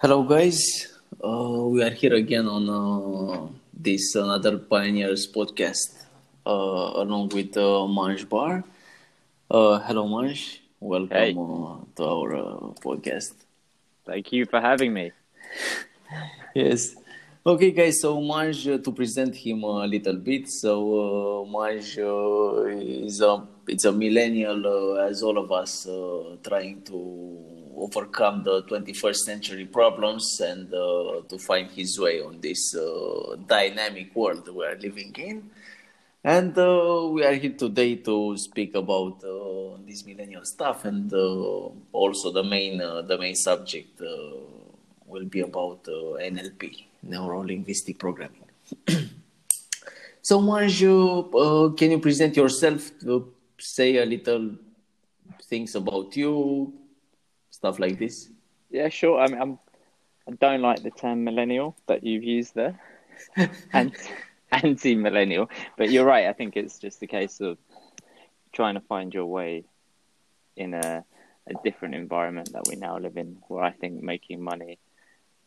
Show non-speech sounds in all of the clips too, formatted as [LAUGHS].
Hello, guys. Uh, we are here again on uh, this another Pioneers podcast, uh, along with uh, Manj Bahra. Uh, hello, Manj. Welcome Hey. uh, to our uh, podcast. Thank you for having me. [LAUGHS] Yes. Okay, guys. So Manj, uh, to present him a little bit. So uh, Manj uh, is a it's a millennial, uh, as all of us, uh, trying to overcome the 21st century problems and uh, to find his way on this uh, dynamic world we are living in. And uh, we are here today to speak about uh, this millennial stuff, and uh, also the main uh, the main subject will be about NLP, neuro linguistic programming. [CLEARS THROAT] so, Manj, uh, can you present yourself? Say a little things about you, stuff like this. Yeah, sure. I mean, I'm, I don't like the term millennial that you've used there, [LAUGHS] and anti-millennial. But you're right. I think it's just a case of trying to find your way in a, a different environment that we now live in, where I think making money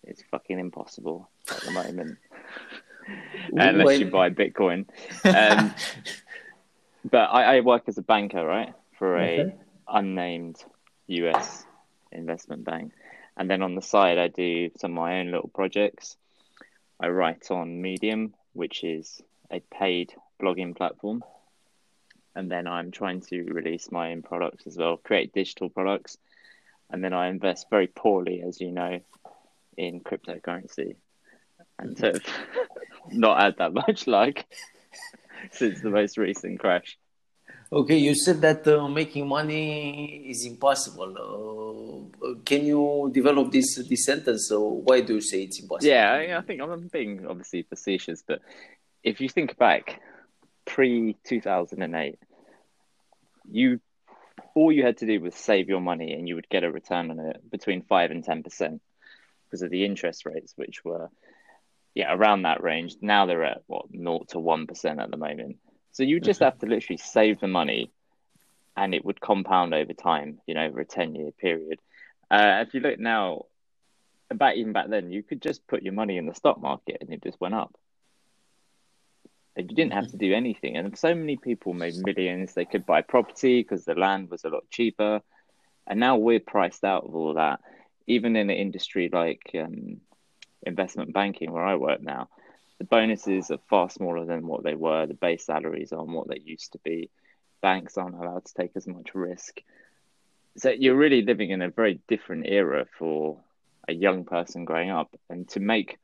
is fucking impossible at the moment, [LAUGHS] unless you buy Bitcoin. Um, [LAUGHS] but I, I work as a banker, right, for a Okay. unnamed US investment bank, and then on the side I do some of my own little projects. I write on Medium, which is a paid blogging platform, and then I'm trying to release my own products as well, create digital products, and then I invest very poorly, as you know, in cryptocurrency, and have [LAUGHS] not had that much luck [LAUGHS] since the most recent crash. Okay, you said that uh, making money is impossible. Uh, can you develop this this sentence? So why do you say it's impossible? Yeah, I, I think I'm being obviously facetious, but if you think back pre 2008, you all you had to do was save your money and you would get a return on it between 5 and 10% because of the interest rates, which were, yeah, around that range. Now they're at what, 0 to 1% at the moment. So you just have to literally save the money and it would compound over time, you know, over a 10 year period. Uh, if you look now, back even back then, you could just put your money in the stock market and it just went up. And you didn't have to do anything. And so many people made millions. They could buy property because the land was a lot cheaper. And now we're priced out of all that. Even in an industry like um, investment banking, where I work now, the bonuses are far smaller than what they were. The base salaries aren't what they used to be. Banks aren't allowed to take as much risk. So you're really living in a very different era for a young person growing up. And to make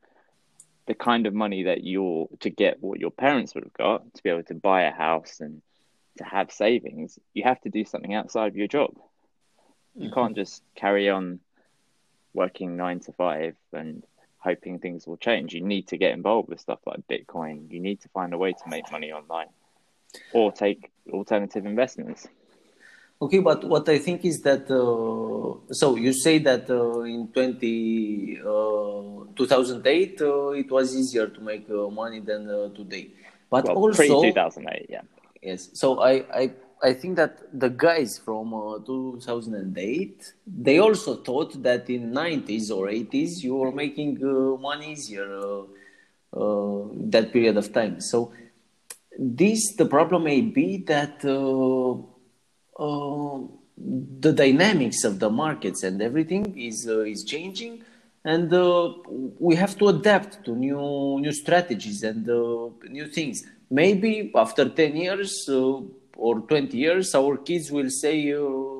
the kind of money that you're to get what your parents would have got to be able to buy a house and to have savings, you have to do something outside of your job. You mm-hmm. can't just carry on working nine to five and hoping things will change. You need to get involved with stuff like Bitcoin. You need to find a way to make money online or take alternative investments. Okay, but what I think is that uh, so you say that uh, in 20, uh, 2008 uh, it was easier to make uh, money than uh, today. But Well, also pre 2008, yeah. Yes. So I, I, I think that the guys from uh, 2008, they also thought that in 90s or 80s you were making uh, money easier uh, uh, that period of time. So this the problem may be that uh, uh, the dynamics of the markets and everything is is changing, and we have to adapt to new new strategies and new things. Maybe after ten years or twenty years, our kids will say. Uh,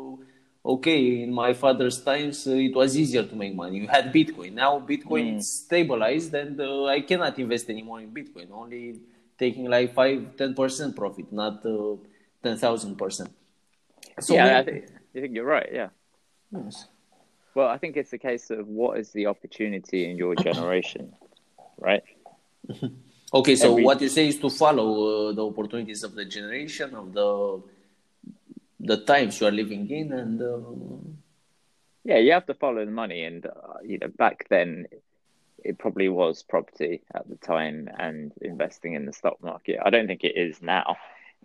Okay, in my father's times, uh, it was easier to make money. You had Bitcoin. Now Bitcoin is stabilized, and uh, I cannot invest anymore in Bitcoin. Only taking like five, ten percent profit, not uh, ten thousand percent. So yeah, I think, I think you're right, yeah. Yes. Well, I think it's a case of what is the opportunity in your generation, right? [LAUGHS] Okay, so Every- what you say is to follow uh, the opportunities of the generation of the the times you are living in, and uh, Yeah, you have to follow the money, and uh, you know, back then, it probably was property at the time and investing in the stock market. I don't think it is now,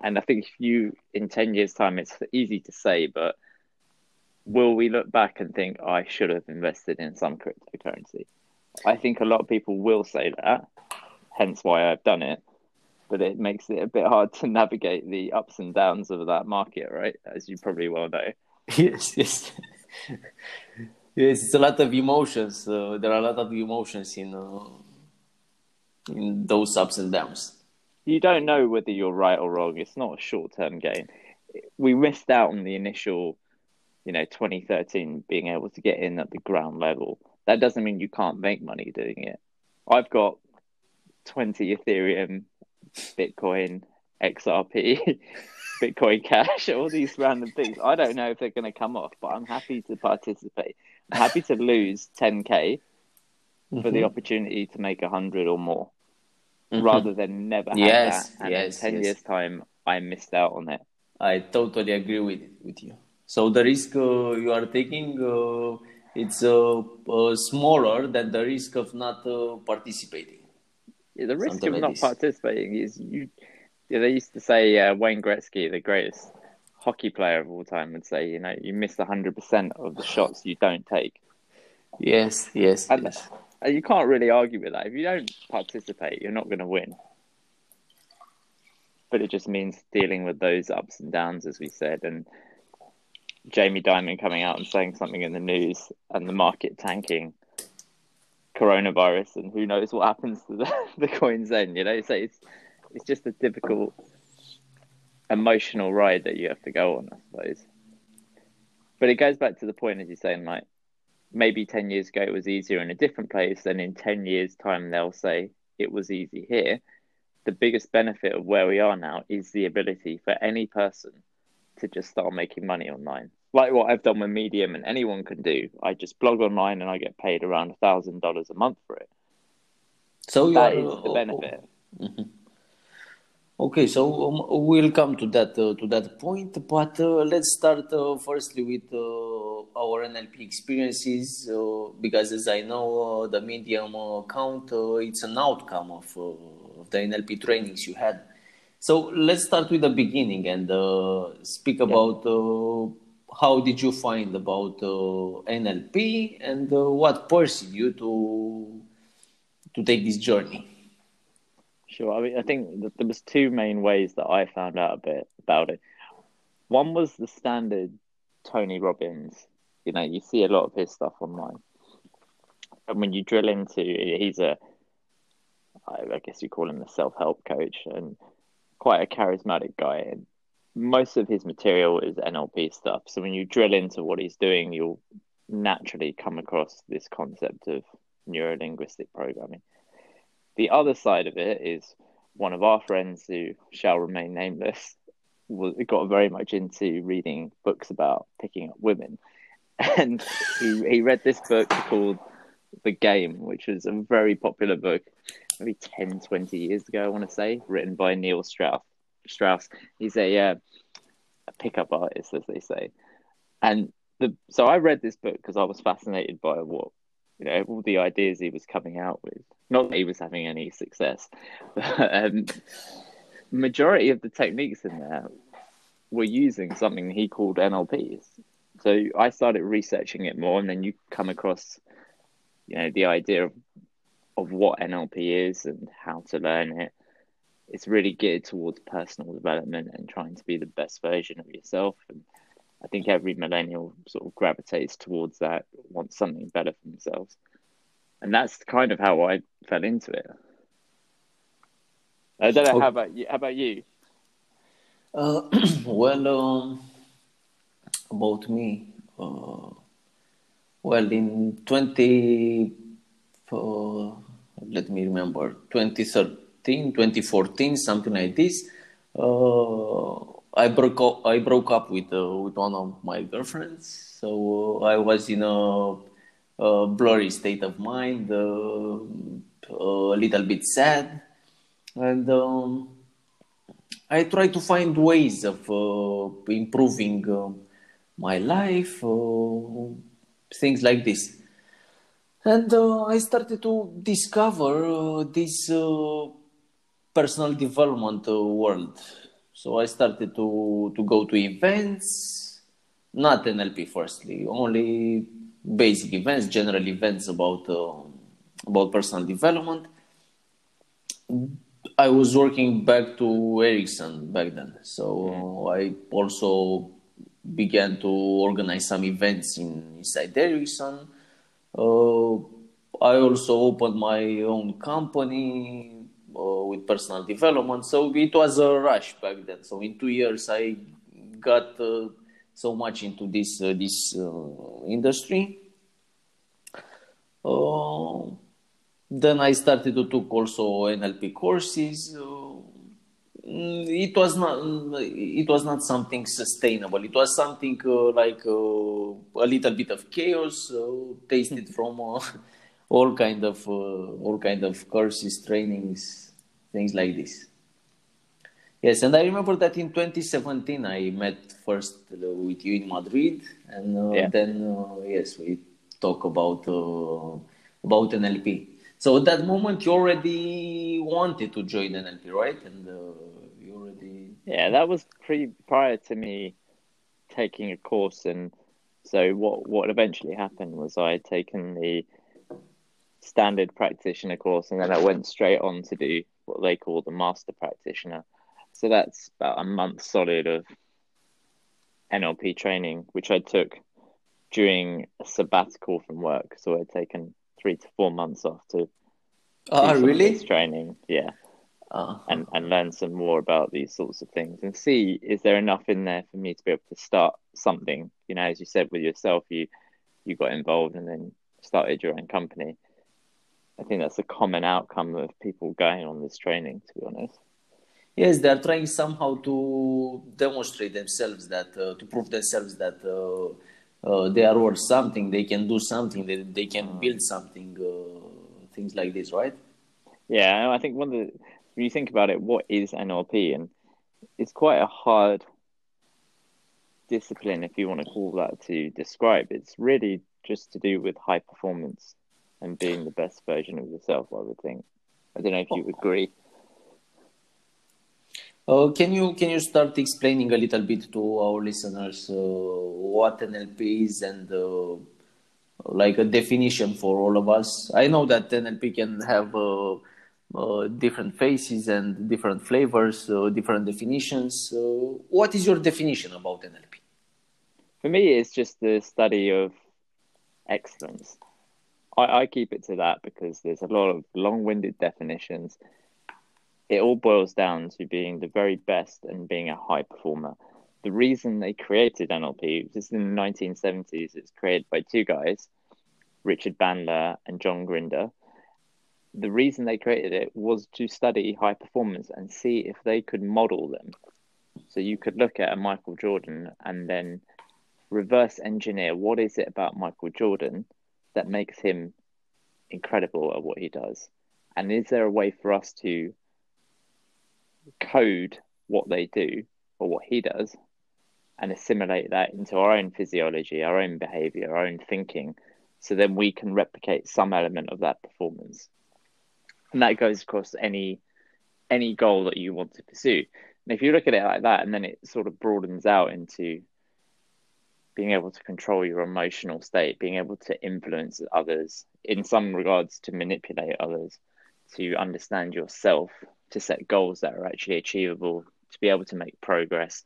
and I think if you in ten years' time, it's easy to say, but will we look back and think oh, I should have invested in some cryptocurrency? I think a lot of people will say that, hence why I've done it. But it makes it a bit hard to navigate the ups and downs of that market, right? As you probably well know. [LAUGHS] Yes, yes. yes, it's a lot of emotions. Uh, there are a lot of emotions in uh, in those ups and downs. You don't know whether you're right or wrong. It's not a short term gain. We missed out on the initial, you know, 2013 being able to get in at the ground level. That doesn't mean you can't make money doing it. I've got 20 Ethereum, Bitcoin, XRP, [LAUGHS] Bitcoin Cash, all these random things. I don't know if they're going to come off, but I'm happy to participate. I'm happy to lose 10k mm-hmm. for the mm-hmm. opportunity to make 100 or more mm-hmm. rather than never have yes, that. And yes, in 10 yes. years' time, I missed out on it. I totally agree with, with you. So the risk uh, you are taking, uh, it's uh, uh smaller than the risk of not uh, participating. Yeah, the risk of not participating is you. Yeah, they used to say uh, Wayne Gretzky, the greatest hockey player of all time, would say, you know, you miss hundred percent of the shots you don't take. Yes, yes, and, yes. And you can't really argue with that. If you don't participate, you're not going to win. But it just means dealing with those ups and downs, as we said, and Jamie Dimon coming out and saying something in the news, and the market tanking coronavirus, and who knows what happens to the, [LAUGHS] the coins then. You know, so it's it's just a difficult emotional ride that you have to go on, I suppose. But it goes back to the point, as you're saying, like maybe 10 years ago it was easier in a different place, and in 10 years' time they'll say it was easy here. The biggest benefit of where we are now is the ability for any person to just start making money online. Like what I've done with Medium, and anyone can do. I just blog online and I get paid around a thousand dollars a month for it. So that is the benefit. Mm-hmm. Okay, so um, we'll come to that uh, to that point, but uh, let's start uh, firstly with uh, our NLP experiences, uh, because as I know, uh, the Medium account it's an outcome of, of, the NLP trainings you had. So let's start with the beginning and speak yeah. about how did you find about uh, NLP and uh, what pursued you to to take this journey. Sure. I mean, I think there was two main ways that I found out a bit about it. One was the standard Tony Robbins. You know, you see a lot of his stuff online, and when you drill into, he's a, I guess you call him a self-help coach, and quite a charismatic guy. And most of his material is NLP stuff. So when you drill into what he's doing, you'll naturally come across this concept of neuro linguistic programming. The other side of it is one of our friends who shall remain nameless was, got very much into reading books about picking up women. [LAUGHS] And he, he read this book called The Game, which was a very popular book, maybe 10, 20 years ago, I want to say, written by Neil Strauss. Strauss. He's a, uh, a pickup artist, as they say. And the, so I read this book because I was fascinated by what you know all the ideas he was coming out with. Not that he was having any success, [LAUGHS] but um, majority of the techniques in there were using something he called NLPs. So I started researching it more, and then you come across, you know, the idea of of what NLP is and how to learn it. It's really geared towards personal development and trying to be the best version of yourself. And I think every millennial sort of gravitates towards that, wants something better for themselves. And that's kind of how I fell into it. I don't know. How about you? How about you? Uh, [CLEARS THROAT] well, um, about me, uh, well, in 20, uh, let me remember, 2013, 2014, something like this, uh, I broke up. I broke up with uh, with one of my girlfriends. So uh, I was in a, a, blurry state of mind, uh, a little bit sad, and um, I tried to find ways of uh, improving uh, my life, uh, things like this. And I started to discover this personal development world so I started to, to go to events not NLP. Firstly, only basic events, general events about uh, about personal development. I was working back to Ericsson back then, so I also began to organize some events in, inside Ericsson. Uh, I also opened my own company uh, with personal development, so it was a rush back then. So in two years, I got uh, so much into this uh, this uh, industry. Uh, then I started to take also NLP courses. Mm, it was not it was not something sustainable. It was something uh, like uh, a little bit of chaos uh, tasted from uh, [LAUGHS] all kind of uh, all kind of courses trainings things like this. Yes and i remember that in 2017 i met first uh, with you in madrid and uh, Yeah. then uh, yes we talk about uh, about nlp so at that moment you already wanted to join nlp right? And you already Yeah, that was pre prior to me taking a course, and so what what eventually happened was I had taken the standard practitioner course, and then I went straight on to do what they call the master practitioner. So that's about a month solid of NLP training, which I took during a sabbatical from work. So I'd taken three to four months off to of really this training. Yeah Ah. and, and learn some more about these sorts of things and see is there enough in there for me to be able to start something you know as you said with yourself you you got involved and then started your own company i think that's a common outcome of people going on this training to be honest. Yes, they are trying somehow to demonstrate themselves that uh, to prove themselves that uh, uh, they are worth something, they can do something, they, they can build something, uh, things like this, right? yeah i think one of the when you think about it what is nlp and it's quite a hard discipline if you want to call that to describe. It's really just to do with high performance and being the best version of yourself i would think i don't know if you agree Uh, can you can you start explaining a little bit to our listeners uh, what NLP is and uh, like a definition for all of us? I know that NLP can have uh, uh, different faces and different flavors, uh, different definitions. Uh, what is your definition about NLP? For me, it's just the study of excellence. I, I keep it to that because there's a lot of long winded definitions. It all boils down to being the very best and being a high performer. The reason they created NLP was in the 1970s. It's created by two guys, Richard Bandler and John Grinder. The reason they created it was to study high performance and see if they could model them. So you could look at a Michael Jordan and then reverse engineer what is it about Michael Jordan that makes him incredible at what he does? And is there a way for us to code what they do or what he does and assimilate that into our own physiology, our own behavior, our own thinking, so then we can replicate some element of that performance. And that goes across any any goal that you want to pursue. And if you look at it like that, and then it sort of broadens out into being able to control your emotional state, being able to influence others, in some regards, to manipulate others, to understand yourself, to set goals that are actually achievable, to be able to make progress.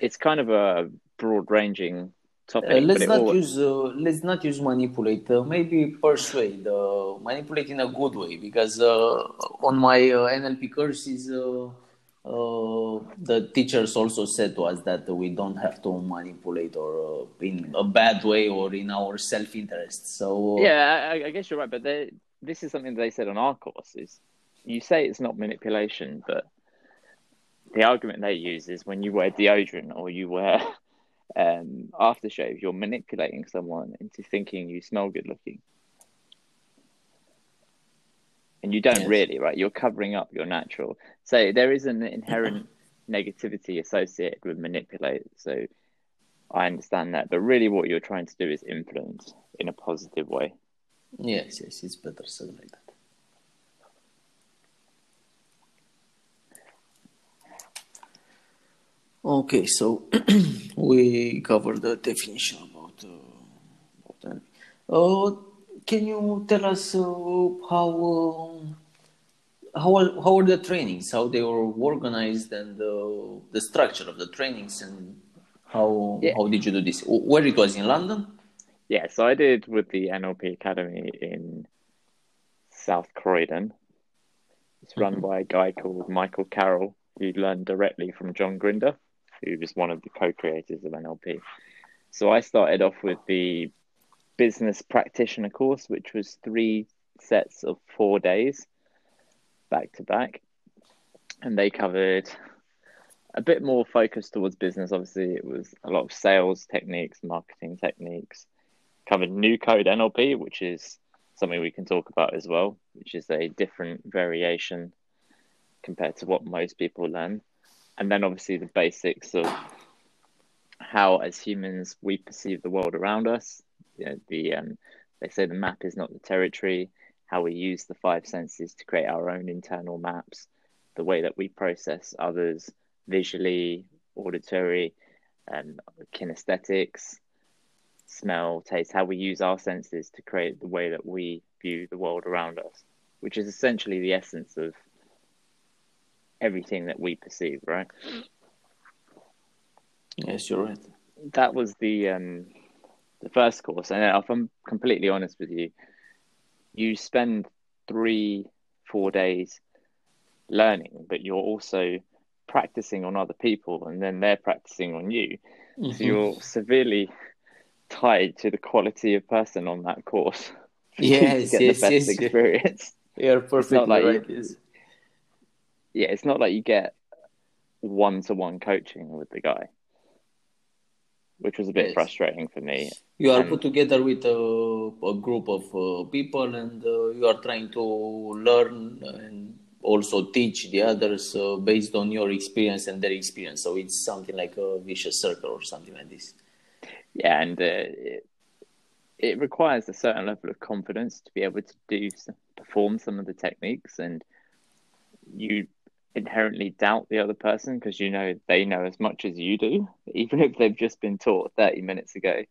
It's kind of a broad ranging topic. Uh, let's not all- use uh, let's not use manipulate. Uh, maybe persuade. Uh, manipulate in a good way because uh, on my uh, NLP courses, uh, the teachers also said to us that we don't have to manipulate or uh, in a bad way or in our self interest. So uh, Yeah, I, I guess you're right, but this is something they said on our courses. You say it's not manipulation, but the argument they use is when you wear deodorant or you wear [LAUGHS] um, aftershave, you're manipulating someone into thinking you smell good looking. And you don't Yes. really, right? You're covering up your natural. So there is an inherent negativity associated with manipulate. So I understand that. But really, what you're trying to do is influence in a positive way. yes, yes, it's better said like that. Okay, so [CLEARS THROAT] we covered the definition about, uh, about. Uh, can you tell us uh, how um, how are, how are the trainings? How they were organized and uh, the structure of the trainings and how Yeah. how did you do this? Where it was in London? Yeah, so I did with the NLP Academy in South Croydon. It's run by a guy called Michael Carroll, who learned directly from John Grinder, who was one of the co-creators of NLP. So I started off with the business practitioner course, which was three sets of four days back to back. And they covered a bit more focus towards business. Obviously, it was a lot of sales techniques, marketing techniques, covered new code NLP, which is something we can talk about as well, which is a different variation compared to what most people learn. And then obviously the basics of how as humans we perceive the world around us. You know, the um, they say the map is not the territory, how we use the five senses to create our own internal maps, the way that we process others visually, auditory, and kinesthetics, smell, taste, how we use our senses to create the way that we view the world around us, which is essentially the essence of everything that we perceive, right? Yes, you're right. That was the um, the first course, and if I'm completely honest with you, you spend three, four days learning, but you're also practicing on other people, and then they're practicing on you. Mm-hmm. So you're severely tied to the quality of person on that course. [LAUGHS] you Yes, get yes, the best yes, experience. [LAUGHS] You're perfectly like you- right. Yes. Yeah, it's not like you get one to one coaching with the guy, which was a bit Yes. frustrating for me. You are Um, put together with a, a group of uh, people and uh, you are trying to learn and also teach the others uh, based on your experience and their experience. So it's something like a vicious circle or something like this. Yeah, and uh, it, it requires a certain level of confidence to be able to do perform some of the techniques, and you inherently doubt the other person because you know they know as much as you do, [LAUGHS] even if they've just been taught 30 minutes ago.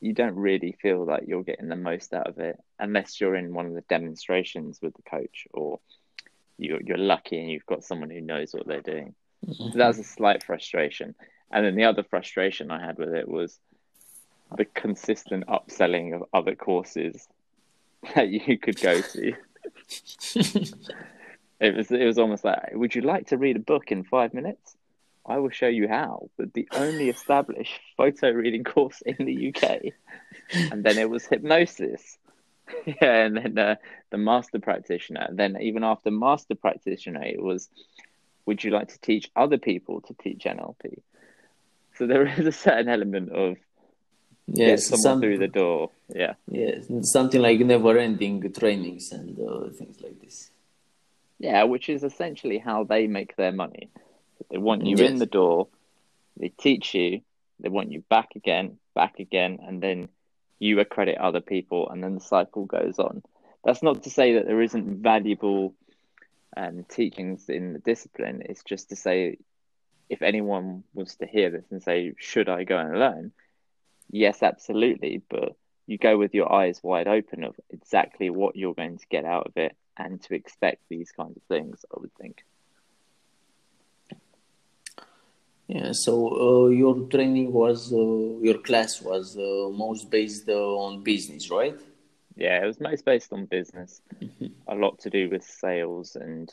You don't really feel like you're getting the most out of it unless you're in one of the demonstrations with the coach or you're, you're lucky and you've got someone who knows what they're doing. So that was a slight frustration. And then the other frustration I had with it was the consistent upselling of other courses [LAUGHS] that you could go to. [LAUGHS] it was it was almost like, would you like to read a book in five minutes? I will show you how. But the only established [LAUGHS] photo reading course in the UK, and then it was hypnosis. [LAUGHS] Yeah, and then uh, the master practitioner. Then even after master practitioner, it was, would you like to teach other people to teach NLP? So there [LAUGHS] is a certain element of get Yes, someone some, through the door. Yeah, yes, something like never-ending trainings and uh, things like this. Yeah, which is essentially how they make their money. They want you in the door, they teach you, they want you back again, back again, and then you accredit other people, and then the cycle goes on. That's not to say that there isn't valuable um, teachings in the discipline. It's just to say, if anyone was to hear this and say, "Should I go and learn?" Yes, absolutely, but you go with your eyes wide open of exactly what you're going to get out of it, and to expect these kinds of things. I would think. Yeah, so uh, your training was, uh, your class was uh, most based uh, on business, right? Yeah, it was most based on business, a lot to do with sales, and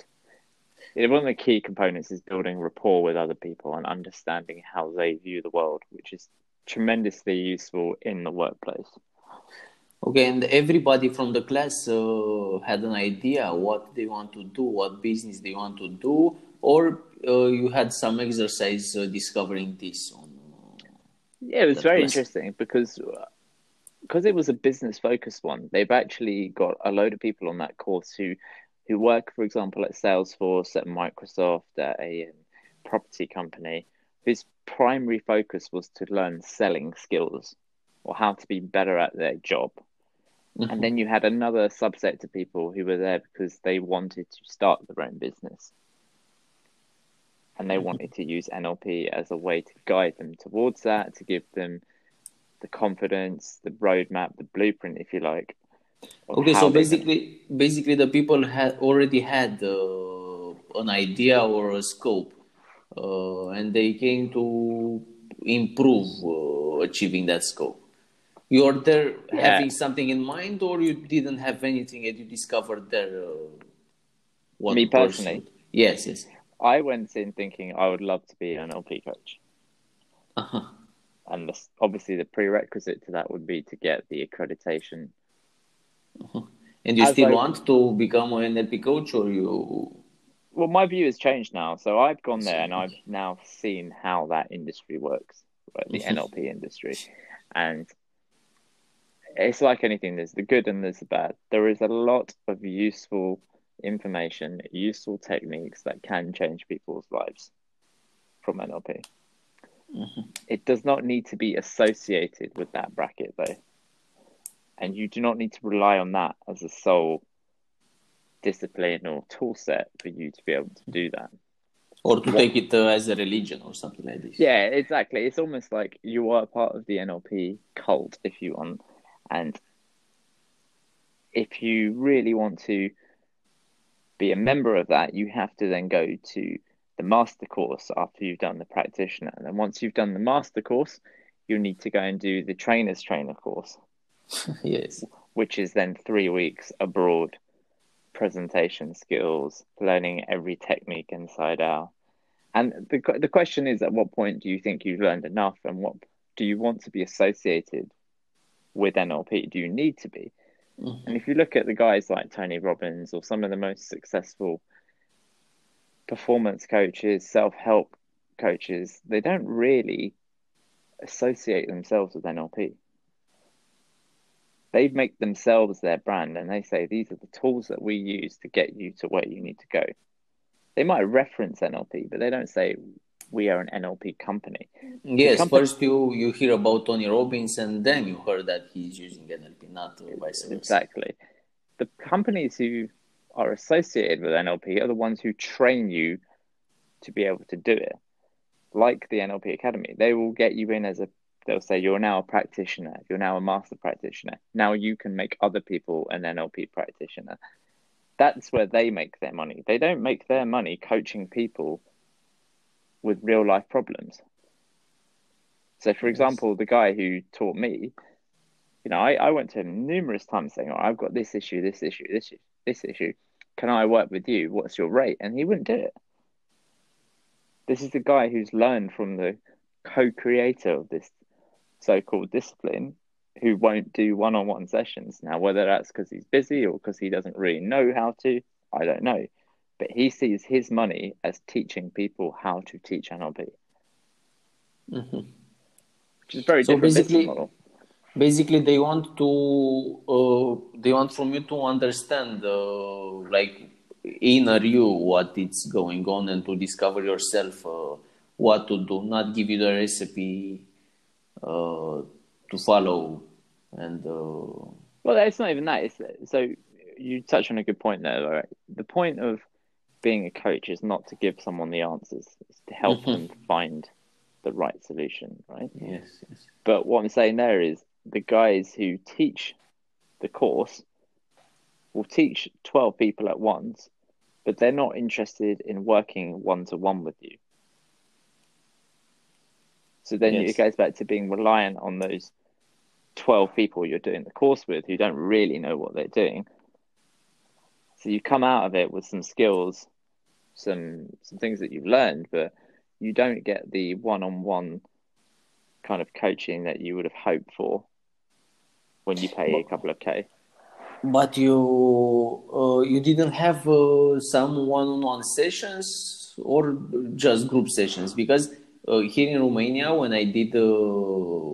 one of the key components is building rapport with other people and understanding how they view the world, which is tremendously useful in the workplace. Okay, and everybody from the class uh, had an idea what they want to do, what business they want to do, or uh, you had some exercise uh, discovering this on. Yeah, it was very was- interesting because because it was a business focused one. They've actually got a load of people on that course who who work, for example, at Salesforce, at Microsoft, at a um, property company, whose primary focus was to learn selling skills or how to be better at their job. And [LAUGHS] then you had another subset of people who were there because they wanted to start their own business. and they wanted to use NLP as a way to guide them towards that, to give them the confidence, the roadmap, the blueprint, if you like. Okay, so basically, basically, the people had already had uh, an idea or a scope, uh, and they came to improve uh, achieving that scope. You're there yeah. having something in mind, or you didn't have anything, and you discovered there. Uh, Me personally, person. yes, yes. I went in thinking I would love to be an NLP coach. Uh-huh. And the, obviously, the prerequisite to that would be to get the accreditation. Uh-huh. And you As still I, want to become an NLP coach, or you? Well, my view has changed now. So I've gone there and I've now seen how that industry works, right? the mm-hmm. NLP industry. And it's like anything there's the good and there's the bad. There is a lot of useful information, useful techniques that can change people's lives from NLP. Mm-hmm. It does not need to be associated with that bracket, though. And you do not need to rely on that as a sole discipline or tool set for you to be able to do that. Or to what, take it uh, as a religion or something like this. Yeah, exactly. It's almost like you are part of the NLP cult, if you want. And if you really want to be a member of that, you have to then go to the master course after you've done the practitioner. And then once you've done the master course, you'll need to go and do the trainer's trainer course. [LAUGHS] yes. Which is then three weeks abroad, presentation skills, learning every technique inside out. And the the question is, at what point do you think you've learned enough, and what do you want to be associated with NLP? Do you need to be? Mm-hmm. And if you look at the guys like Tony Robbins or some of the most successful performance coaches, self help coaches, they don't really associate themselves with NLP. They make themselves their brand and they say, these are the tools that we use to get you to where you need to go. They might reference NLP, but they don't say, we are an NLP company. Yes, company... first you you hear about Tony Robbins, and then you heard that he's using NLP, not vice versa. Exactly. The companies who are associated with NLP are the ones who train you to be able to do it. Like the NLP Academy, they will get you in as a. They'll say you're now a practitioner. You're now a master practitioner. Now you can make other people an NLP practitioner. That's where they make their money. They don't make their money coaching people with real life problems. So, for example, the guy who taught me, you know, I, I went to him numerous times saying, oh, I've got this issue, this issue, this issue, this issue. Can I work with you? What's your rate? And he wouldn't do it. This is the guy who's learned from the co creator of this so called discipline who won't do one on one sessions. Now, whether that's because he's busy or because he doesn't really know how to, I don't know but he sees his money as teaching people how to teach NLP, mm-hmm. which is very so different business model. Basically, they want to uh, they want from you to understand, uh, like inner you, what is going on, and to discover yourself uh, what to do. Not give you the recipe uh, to follow, and uh, well, it's not even that. It's, so you touch on a good point there. Right? The point of being a coach is not to give someone the answers; it's to help mm-hmm. them find the right solution, right? Yes, yes. But what I'm saying there is the guys who teach the course will teach 12 people at once, but they're not interested in working one to one with you. So then yes. it goes back to being reliant on those 12 people you're doing the course with who don't really know what they're doing so you come out of it with some skills, some some things that you've learned, but you don't get the one-on-one kind of coaching that you would have hoped for when you pay a couple of k. But you uh, you didn't have uh, some one-on-one sessions or just group sessions because uh, here in Romania when I did uh,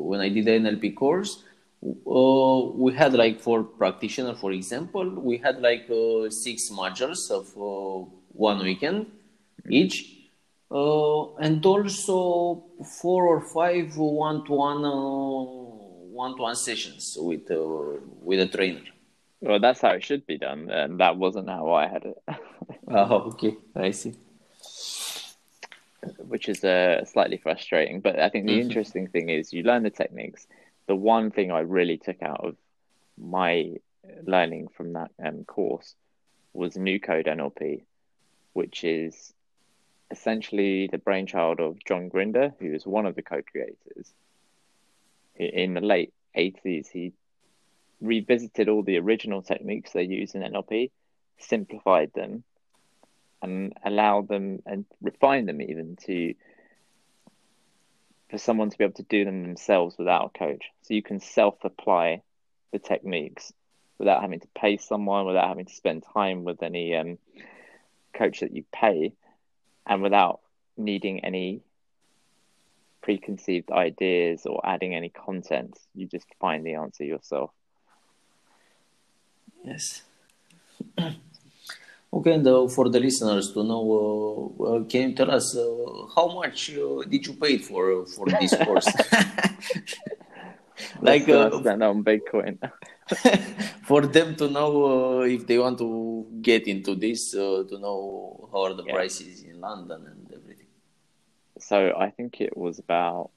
when I did the NLP course uh, we had like for practitioner, for example, we had like uh, six modules of uh, one weekend each, uh, and also four or five one-to-one one-to-one sessions with with a trainer. Well, that's how it should be done, and that wasn't how I had it. oh, [LAUGHS] okay, I see. which is uh, slightly frustrating. But I think the Mhm. interesting thing is you learn the techniques. The one thing I really took out of my learning from that um, course was New Code NLP, which is essentially the brainchild of John Grinder, who is one of the co-creators. In the late 80s, he revisited all the original techniques they use in NLP, simplified them, and allowed them and refined them even to for someone to be able to do them themselves without a coach. So you can self-apply the techniques without having to pay someone, without having to spend time with any um, coach that you pay, and without needing any preconceived ideas or adding any content. You just find the answer yourself. Yes. [CLEARS THROAT] Okay, and uh, for the listeners to know, uh, uh, can you tell us uh, how much uh, did you pay for uh, for this [LAUGHS] course? like uh, on Bitcoin. [LAUGHS] for them to know uh, if they want to get into this, uh, to know how are the Yeah. prices in London and everything. So I think it was about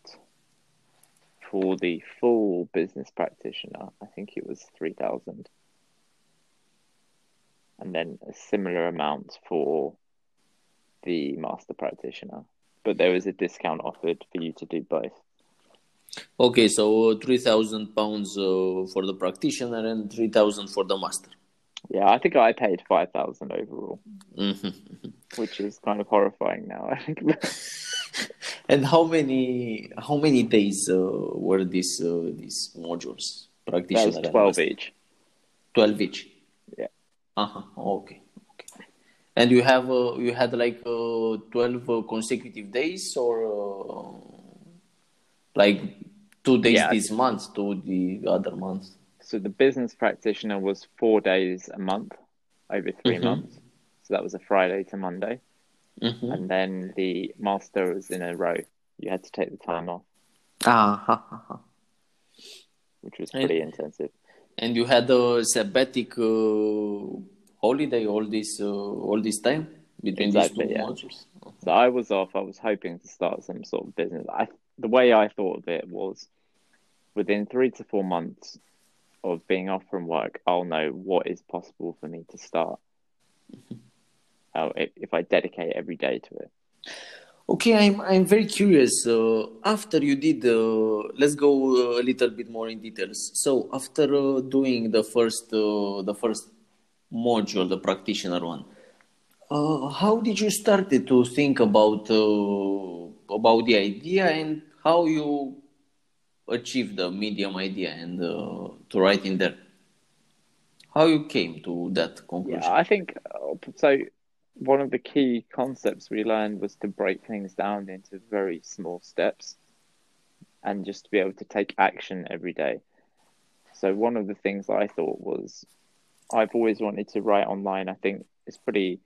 for the full business practitioner, I think it was three thousand. And then a similar amount for the master practitioner. But there was a discount offered for you to do both. Okay, so three thousand pounds uh, for the practitioner and three thousand for the master. Yeah, I think I paid five thousand overall, Mhm. which is kind of horrifying now. I think [LAUGHS] And how many how many days uh, were these uh, these modules? Practitioner twelve each. Twelve each. Yeah. Uh huh. Okay. Okay. And you have uh, you had like uh, twelve uh, consecutive days or uh, like two days Yeah. this month, two the other month. So the business practitioner was four days a month over 3 Mhm. months. So that was a Friday to Monday. Mhm. And then the master was in a row. You had to take the time off, Ah, ha. which was pretty intensive. And you had a sabbatic uh, holiday all this uh, all this time between Exactly, these two yeah. modules. So I was off. I was hoping to start some sort of business. I the way I thought of it was within three to four months of being off from work, I'll know what is possible for me to start. Oh, if, if I dedicate every day to it. Okay, I'm I'm very curious. Uh, after you did, uh, let's go a little bit more in details. So after uh, doing the first uh, the first module, the practitioner one, uh, how did you started to think about uh, about the idea and how you achieved the medium idea and uh, to write in there? How you came to that conclusion? Yeah, I think so. One of the key concepts we learned was to break things down into very small steps and just to be able to take action every day. So, one of the things I thought was I've always wanted to write online. I think it's pretty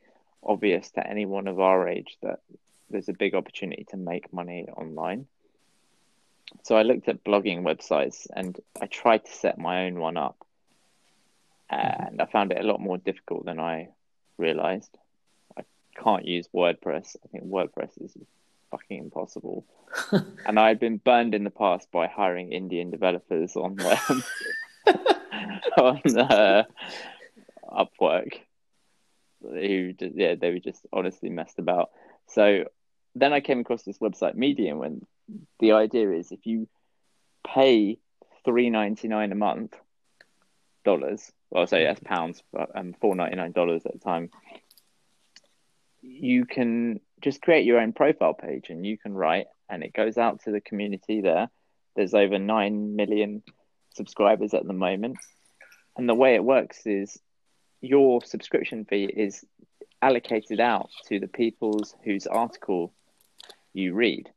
obvious to anyone of our age that there's a big opportunity to make money online. So, I looked at blogging websites and I tried to set my own one up. Mm-hmm. And I found it a lot more difficult than I realized. I can't use WordPress. I think WordPress is fucking impossible. [LAUGHS] and I'd been burned in the past by hiring Indian developers on um, [LAUGHS] [LAUGHS] on uh, Upwork, who just, yeah they were just honestly messed about. So then I came across this website Medium, and the idea is if you pay three ninety nine a month dollars, well, sorry, that's pounds, but um, four ninety nine dollars at the time. You can just create your own profile page, and you can write, and it goes out to the community there. There's over nine million subscribers at the moment, and the way it works is your subscription fee is allocated out to the people's whose article you read.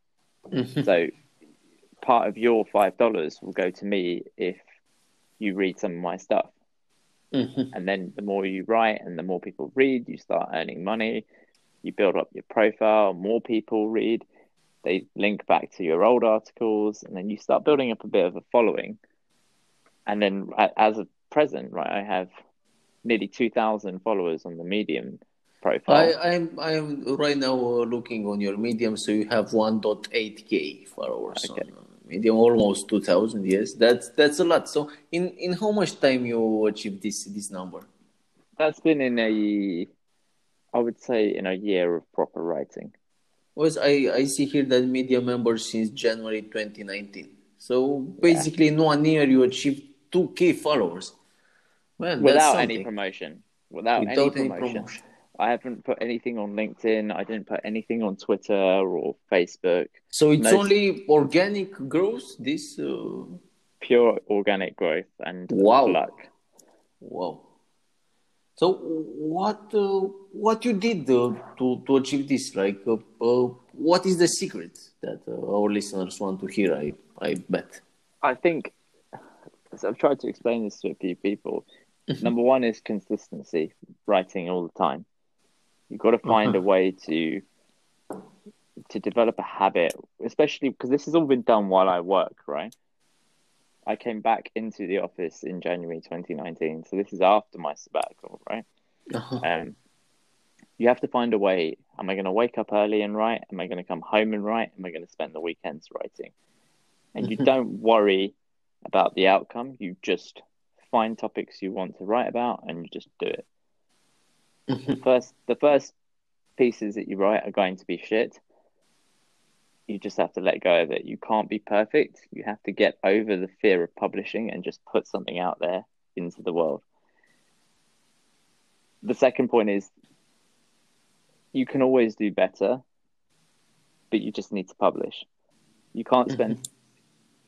Mhm. So part of your five dollars will go to me if you read some of my stuff. Mhm. And then the more you write and the more people read, you start earning money. You build up your profile, more people read, they link back to your old articles, and then you start building up a bit of a following. And then as a present, right, I have nearly 2,000 followers on the Medium profile. I, I'm I'm right now uh, looking on your Medium, so you have 1.8k followers Okay. on Medium, almost 2,000. Yes, that's that's a lot. So in in how much time you achieve this this number? That's been in a, I would say, in a year of proper writing. Was I I see here that Medium member since January 2019. So basically, in one year you achieved 2k followers. Man, that's Without any promotion. Without, Without any any promotion. promotion. I haven't put anything on LinkedIn. I didn't put anything on Twitter or Facebook. So it's No. only organic growth. This uh, Pure organic growth and Wow. luck. Wow. So what uh, what you did uh, to to achieve this? Like, uh, uh, what is the secret that uh, our listeners want to hear? I I bet. I think so I've tried to explain this to a few people. Number one is consistency, writing all the time. You've got to find a way to to develop a habit, especially because this has all been done while I work, right? I came back into the office in January 2019, so this is after my sabbatical, right? Uh-huh. Um, you have to find a way. Am I going to wake up early and write? Am I going to come home and write? Am I going to spend the weekends writing? And you don't worry about the outcome. You just find topics you want to write about and you just do it. The first, the first pieces that you write are going to be shit. You just have to let go of it. You can't be perfect. You have to get over the fear of publishing and just put something out there into the world. The second point is you can always do better, but you just need to publish. You can't spend,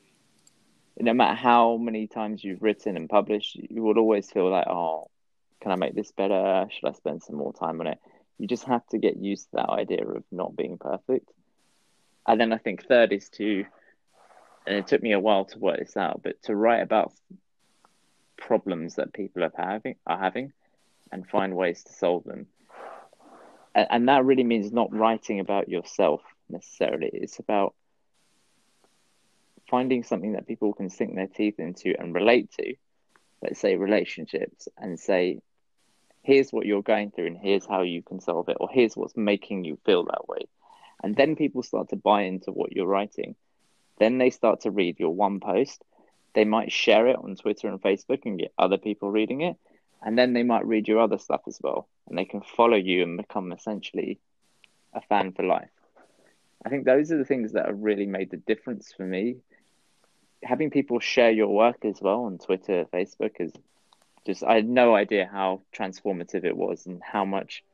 [LAUGHS] no matter how many times you've written and published, you will always feel like, oh, can I make this better? Should I spend some more time on it? You just have to get used to that idea of not being perfect. And then I think third is to, and it took me a while to work this out, but to write about problems that people are having are having, and find ways to solve them. And, and that really means not writing about yourself necessarily. It's about finding something that people can sink their teeth into and relate to. Let's say relationships, and say, here's what you're going through, and here's how you can solve it, or here's what's making you feel that way. And then people start to buy into what you're writing. Then they start to read your one post. They might share it on Twitter and Facebook and get other people reading it. And then they might read your other stuff as well. And they can follow you and become essentially a fan for life. I think those are the things that have really made the difference for me. Having people share your work as well on Twitter, Facebook is just, I had no idea how transformative it was and how much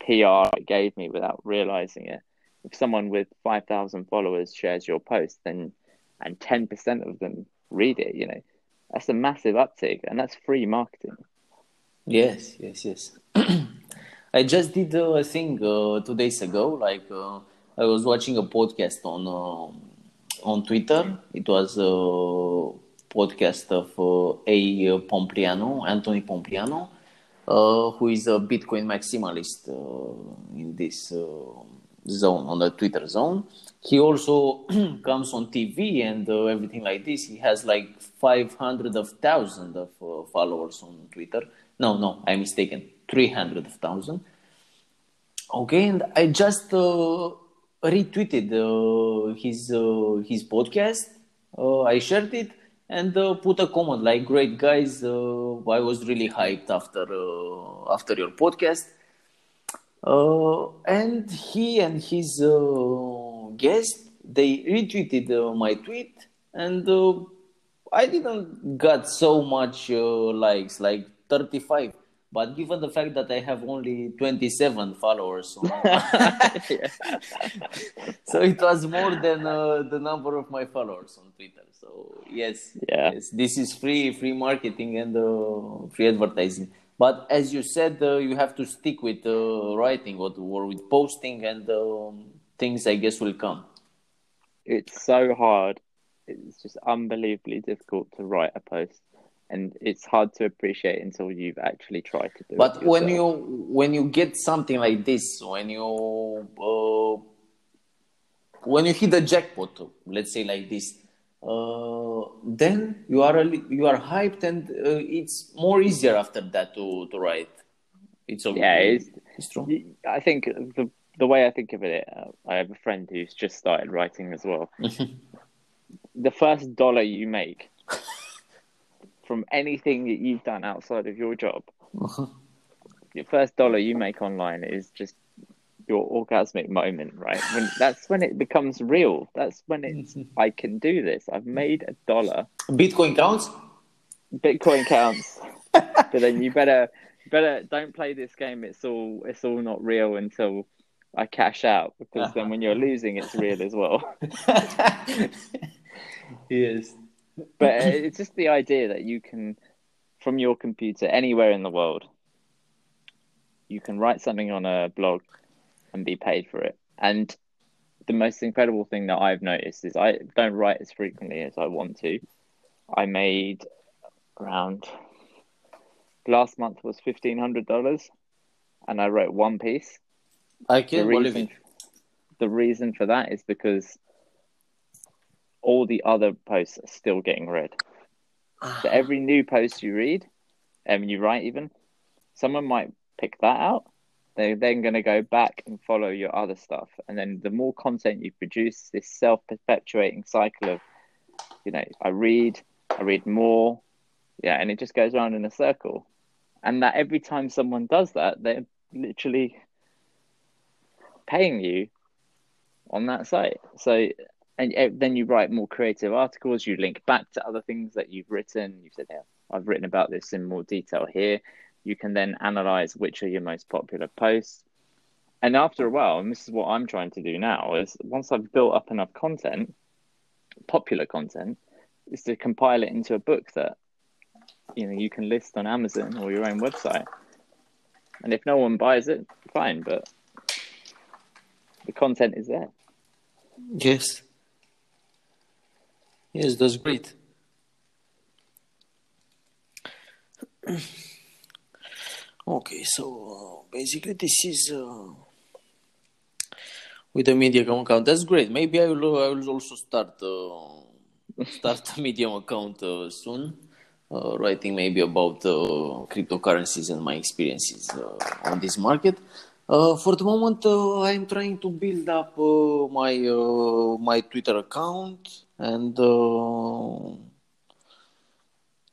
PR it gave me without realizing it. If someone with 5,000 followers shares your post, then and 10% of them read it, you know, that's a massive uptick and that's free marketing. Yes, yes, yes. [CLEARS THROAT] I just did uh, a thing uh, two days ago. Like uh, I was watching a podcast on uh, on Twitter. It was a podcast of uh, A. Pompliano, Anthony Pompliano, uh, who is a Bitcoin maximalist uh, in this uh, zone on the Twitter zone. He also [CLEARS THROAT] comes on TV and uh, everything like this. He has like five hundred of thousand of uh, followers on Twitter. No, no, I'm mistaken. Three hundred of thousand. Okay, and I just uh, retweeted uh, his uh, his podcast. Uh, I shared it and put a comment like, "Great guys, I was really hyped after after your podcast." Uh, and he and his uh, guest they retweeted uh, my tweet, and uh, I didn't got so much uh, likes, like 35. But given the fact that I have only 27 followers, on, [LAUGHS] [LAUGHS] so it was more than uh, the number of my followers on Twitter. So yes, Yeah. yes, this is free, free marketing and uh, free advertising. But as you said, uh, you have to stick with uh, writing or, or with posting, and um, things I guess will come. It's so hard. It's just unbelievably difficult to write a post. And it's hard to appreciate until you've actually tried to do it. But when you when you get something like this, when you uh, when you hit the jackpot, let's say like this, uh, then you are you are hyped, and uh, it's more easier after that to to write. It's okay. yeah, it's it's true. I think the the way I think of it, uh, I have a friend who's just started writing as well. [LAUGHS] the first dollar you make from anything that you've done outside of your job, your first dollar you make online is just your orgasmic moment, right? When that's when it becomes real. That's when it's [LAUGHS] I can do this. I've made a dollar. Bitcoin counts. Bitcoin counts, [LAUGHS] but then you better better don't play this game. It's all it's all not real until I cash out because then when you're losing, it's real as well. [LAUGHS] yes, but it's just the idea that you can, from your computer anywhere in the world, you can write something on a blog and be paid for it. And the most incredible thing that I've noticed is I don't write as frequently as I want to. I made around last month was fifteen hundred dollars, and I wrote one piece. I can the believe reason, it. the reason for that is because all the other posts are still getting read. So every new post you read, and you write even, someone might pick that out. They're then going to go back and follow your other stuff, and then the more content you produce, this self-perpetuating cycle of, you know, I read, I read more, yeah, and it just goes around in a circle, and that every time someone does that, they're literally paying you on that site. So, and uh, then you write more creative articles. You link back to other things that you've written. You've said, "Yeah, I've written about this in more detail here." You can then analyze which are your most popular posts. And after a while, and this is what I'm trying to do now, is once I've built up enough content, popular content, is to compile it into a book that you know you can list on Amazon or your own website. And if no one buys it, fine, but the content is there. Yes. Yes, that's great. [CLEARS THROAT] okay, so uh, basically this is uh, with the Medium account. That's great. Maybe I will. I will also start uh, [LAUGHS] start a Medium account uh, soon. Uh, writing maybe about uh, cryptocurrencies and my experiences uh, on this market. Uh, for the moment, uh, I'm trying to build up uh, my uh, my Twitter account and uh,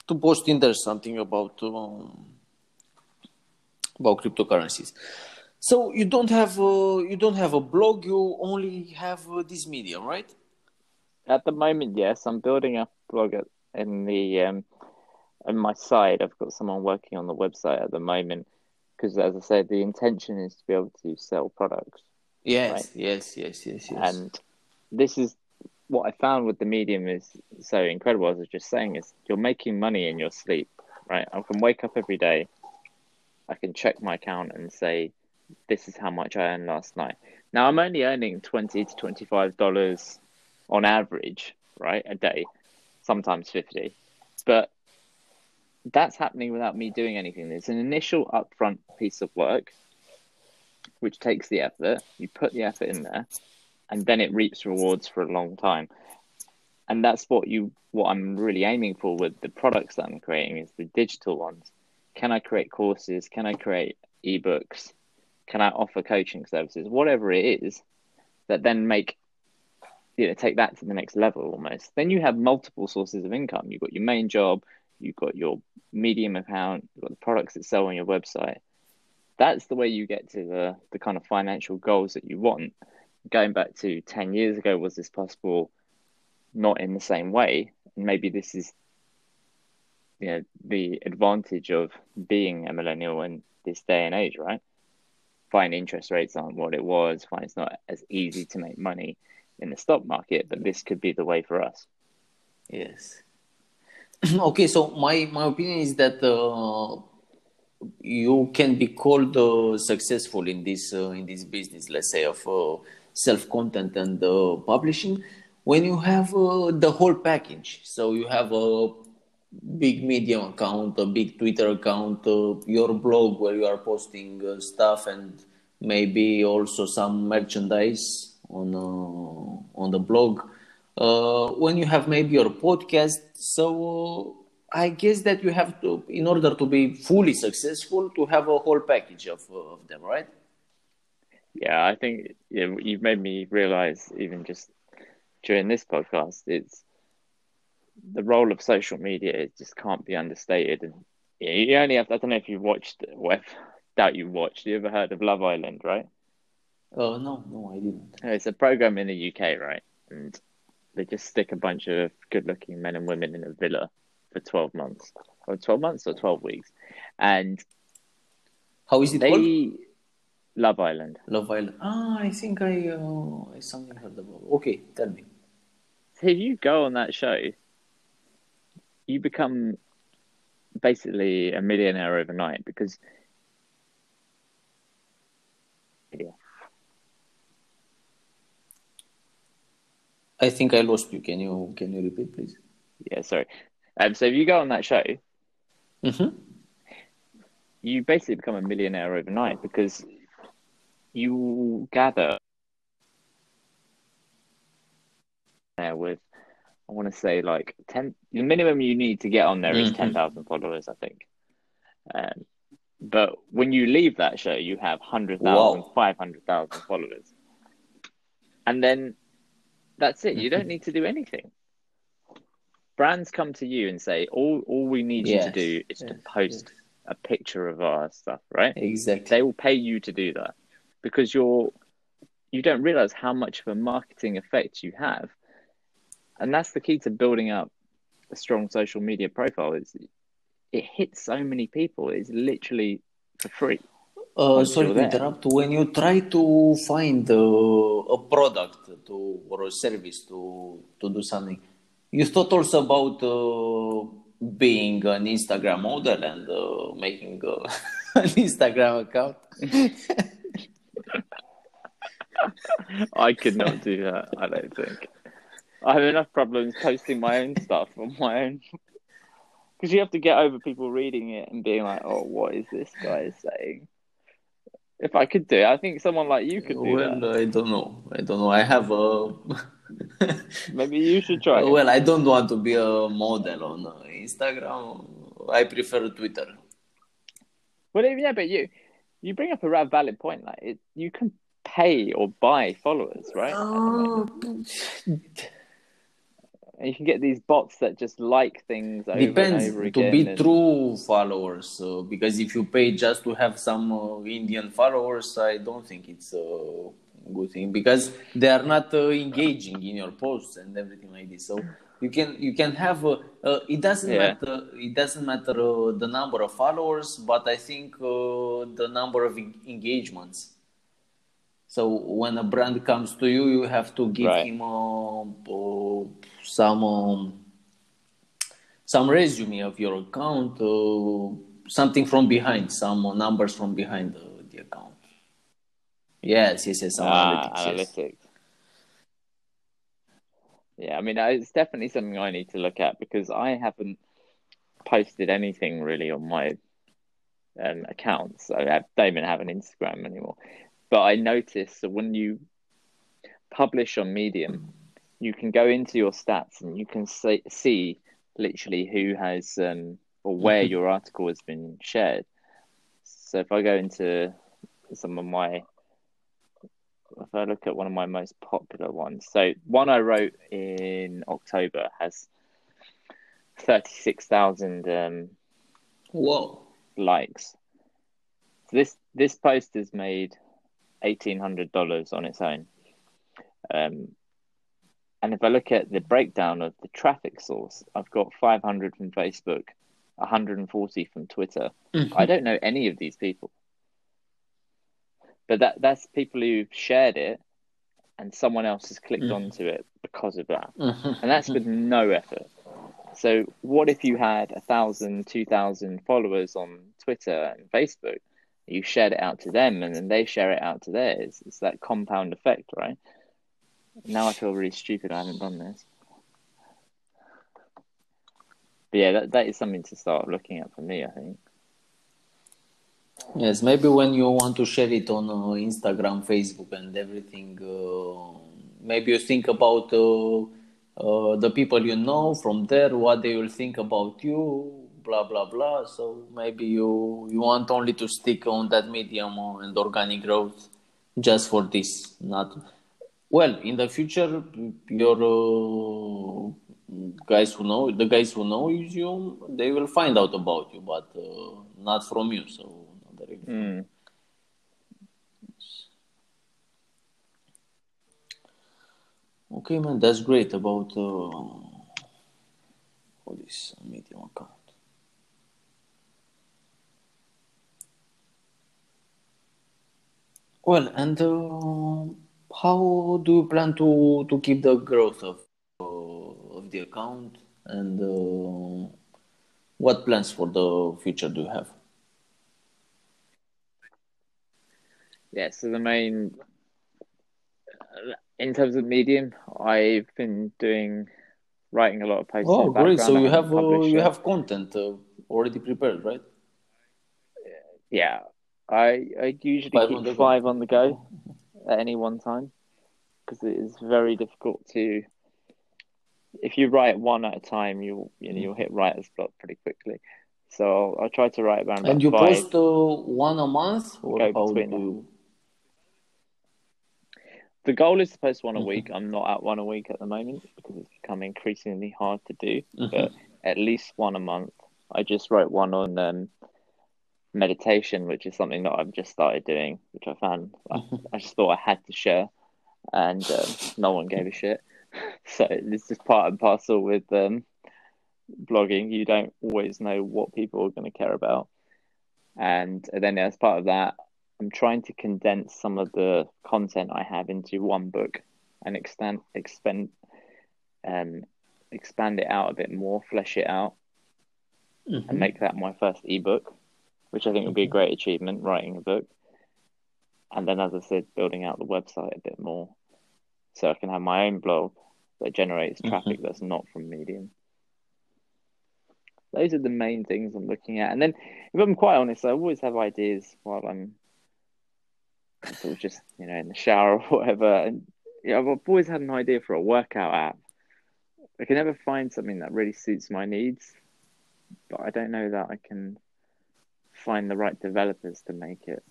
to post in there something about um, about cryptocurrencies. So you don't have uh, you don't have a blog. You only have uh, this medium, right? At the moment, yes, I'm building a blog at, in the um, on my side. I've got someone working on the website at the moment because, as I said, the intention is to be able to sell products. Yes, Right. yes, yes, yes, yes. And this is what I found with the medium is so incredible. As I was just saying, is you're making money in your sleep, right? I can wake up every day, I can check my account and say, this is how much I earned last night. Now I'm only earning twenty to twenty five dollars on average, right, a day, sometimes fifty, but that's happening without me doing anything. There's an initial upfront piece of work, which takes the effort. You put the effort in there, and then it reaps rewards for a long time. And that's what you what I'm really aiming for with the products that I'm creating is the digital ones. Can I create courses? Can I create ebooks? Can I offer coaching services? Whatever it is, that then make you know take that to the next level almost. Then you have multiple sources of income. You've got your main job, you've got your medium account, you've got the products that sell on your website. That's the way you get to the the kind of financial goals that you want. Going back to ten years ago, was this possible? Not in the same way. And maybe this is you know the advantage of being a millennial in this day and age, right? Fine interest rates aren't what it was, fine it's not as easy to make money in the stock market, but this could be the way for us. Yes. [CLEARS THROAT] okay, so my my opinion is that uh, you can be called uh, successful in this uh, in this business, let's say of uh, self content and uh, publishing, when you have uh, the whole package. So you have a big Medium account, a big Twitter account, uh, your blog where you are posting uh, stuff, and maybe also some merchandise on uh, on the blog. Uh, when you have maybe your podcast, so I guess that you have to, in order to be fully successful, to have a whole package of, uh, of them, right? Yeah, I think you've made me realize even just during this podcast, it's the role of social media. It just can't be understated, and yeah, you only have. I don't know if you've watched. Well, doubt you watched. You ever heard of Love Island, right? Oh uh, no, no, I didn't. It's a program in the UK, right? And they just stick a bunch of good-looking men and women in a villa for twelve months, or twelve months, or twelve weeks, and how is it they called? Love Island. Love Island. Ah, I think I uh, something heard about. Okay, tell me. So if you go on that show, you become basically a millionaire overnight because yeah. I think I lost you. Can you can you repeat, please? Yeah, sorry. Um, so if you go on that show, mm-hmm. you basically become a millionaire overnight because you gather there with I want to say like ten. The minimum you need to get on there is Mhm. ten thousand followers, I think. Um, but when you leave that show, you have 100,000, Wow. 500,000 followers, and then that's it. You don't Mhm. need to do anything. Brands come to you and say, "All all we need you to do is to yes, post a picture of our stuff, right?" Exactly. they will pay you to do that because you're you don't realize how much of a marketing effect you have and that's the key to building up a strong social media profile is it hits so many people it's literally for free Uh, sorry to interrupt. When you try to find uh, a product to or a service to to do something, you thought also about uh, being an Instagram model and uh, making uh, [LAUGHS] an Instagram account. [LAUGHS] i could not do that i don't think i have enough problems posting my own stuff on my own because you have to get over people reading it and being like oh what is this guy saying if i could do it i think someone like you could do that well, I don't know. I don't know. I have a. [LAUGHS] [LAUGHS] Maybe you should try. it. well, I don't want to be a model on Instagram. I prefer Twitter. Well, yeah, but you you bring up a rather valid point. Like, it, you can pay or buy followers, right? Uh, And you can get these bots that just like things over Depends and over to be and- true followers. Uh, because if you pay just to have some uh, Indian followers, I don't think it's a good thing because they are not uh, engaging in your posts and everything like this. So you can you can have uh, uh, it doesn't Yeah. matter it doesn't matter uh, the number of followers, but I think uh, the number of en- engagements. So when a brand comes to you, you have to give Right. him uh, uh, some um, some resume of your account, uh, something from behind, some numbers from behind the, the account. Yes, yes, yes, Ah, analytics. yes. Yeah, I mean, it's definitely something I need to look at because I haven't posted anything really on my um, accounts. I don't even have an Instagram anymore. But I noticed that when you publish on Medium, you can go into your stats and you can see, see literally who has um, or where your article has been shared. So if I go into some of my if I look at one of my most popular ones, so one I wrote in October has thirty six thousand um, Whoa. likes. So this this post has made eighteen hundred dollars on its own. Um, and if I look at the breakdown of the traffic source, I've got five hundred from Facebook, one hundred and forty from Twitter. I don't know any of these people. But that that's people who've shared it and someone else has clicked Mhm. onto it because of that. Mhm. And that's with no effort. So what if you had a thousand, two thousand followers on Twitter and Facebook? You shared it out to them and then they share it out to theirs. It's that compound effect, right? Now I feel really stupid I haven't done this. But yeah, that, that is something to start looking at for me, I think. Yes, maybe when you want to share it on uh, Instagram, Facebook, and everything, uh, maybe you think about uh, uh, the people you know from there, what they will think about you, blah blah blah. So maybe you you want only to stick on that medium and organic growth just for this, not well in the future. Your uh, guys who know the guys who know you, they will find out about you, but uh, not from you. So not. Mm. Okay, man, that's great about uh, for this Medium account. Well, and uh, how do you plan to to keep the growth of uh, of the account, and uh, what plans for the future do you have? Yeah, so the main in terms of medium, I've been doing writing a lot of posts. Oh, great! So you haven't uh, you have content uh, already prepared, right? Yeah, I I usually Five keep on the go. five on the go at any one time because it is very difficult to. If you write one at a time, you'll you know you'll hit writer's block pretty quickly. So I'll, I'll try to write around And you five. post uh, one a month, or Go do between you? The goal is to post one a Mhm. week. I'm not at one a week at the moment because it's become increasingly hard to do. Mhm. But at least one a month. I just wrote one on um, meditation, which is something that I've just started doing, which I found I, [LAUGHS] I just thought I had to share, and um, no one gave a shit. [LAUGHS] So it's just part and parcel with um, blogging. You don't always know what people are going to care about, and then as part of that, I'm trying to condense some of the content I have into one book and extend, expand, um, expand it out a bit more, flesh it out, Mhm. and make that my first ebook, which I think would be a great achievement, writing a book. And then, as I said, building out the website a bit more so I can have my own blog that generates mm-hmm. traffic that's not from Medium. Those are the main things I'm looking at. And then, if I'm quite honest, I always have ideas while I'm sort of just, you know, in the shower or whatever. And you know, I've always had an idea for a workout app. I can never find something that really suits my needs, but I don't know that I can find the right developers to make it.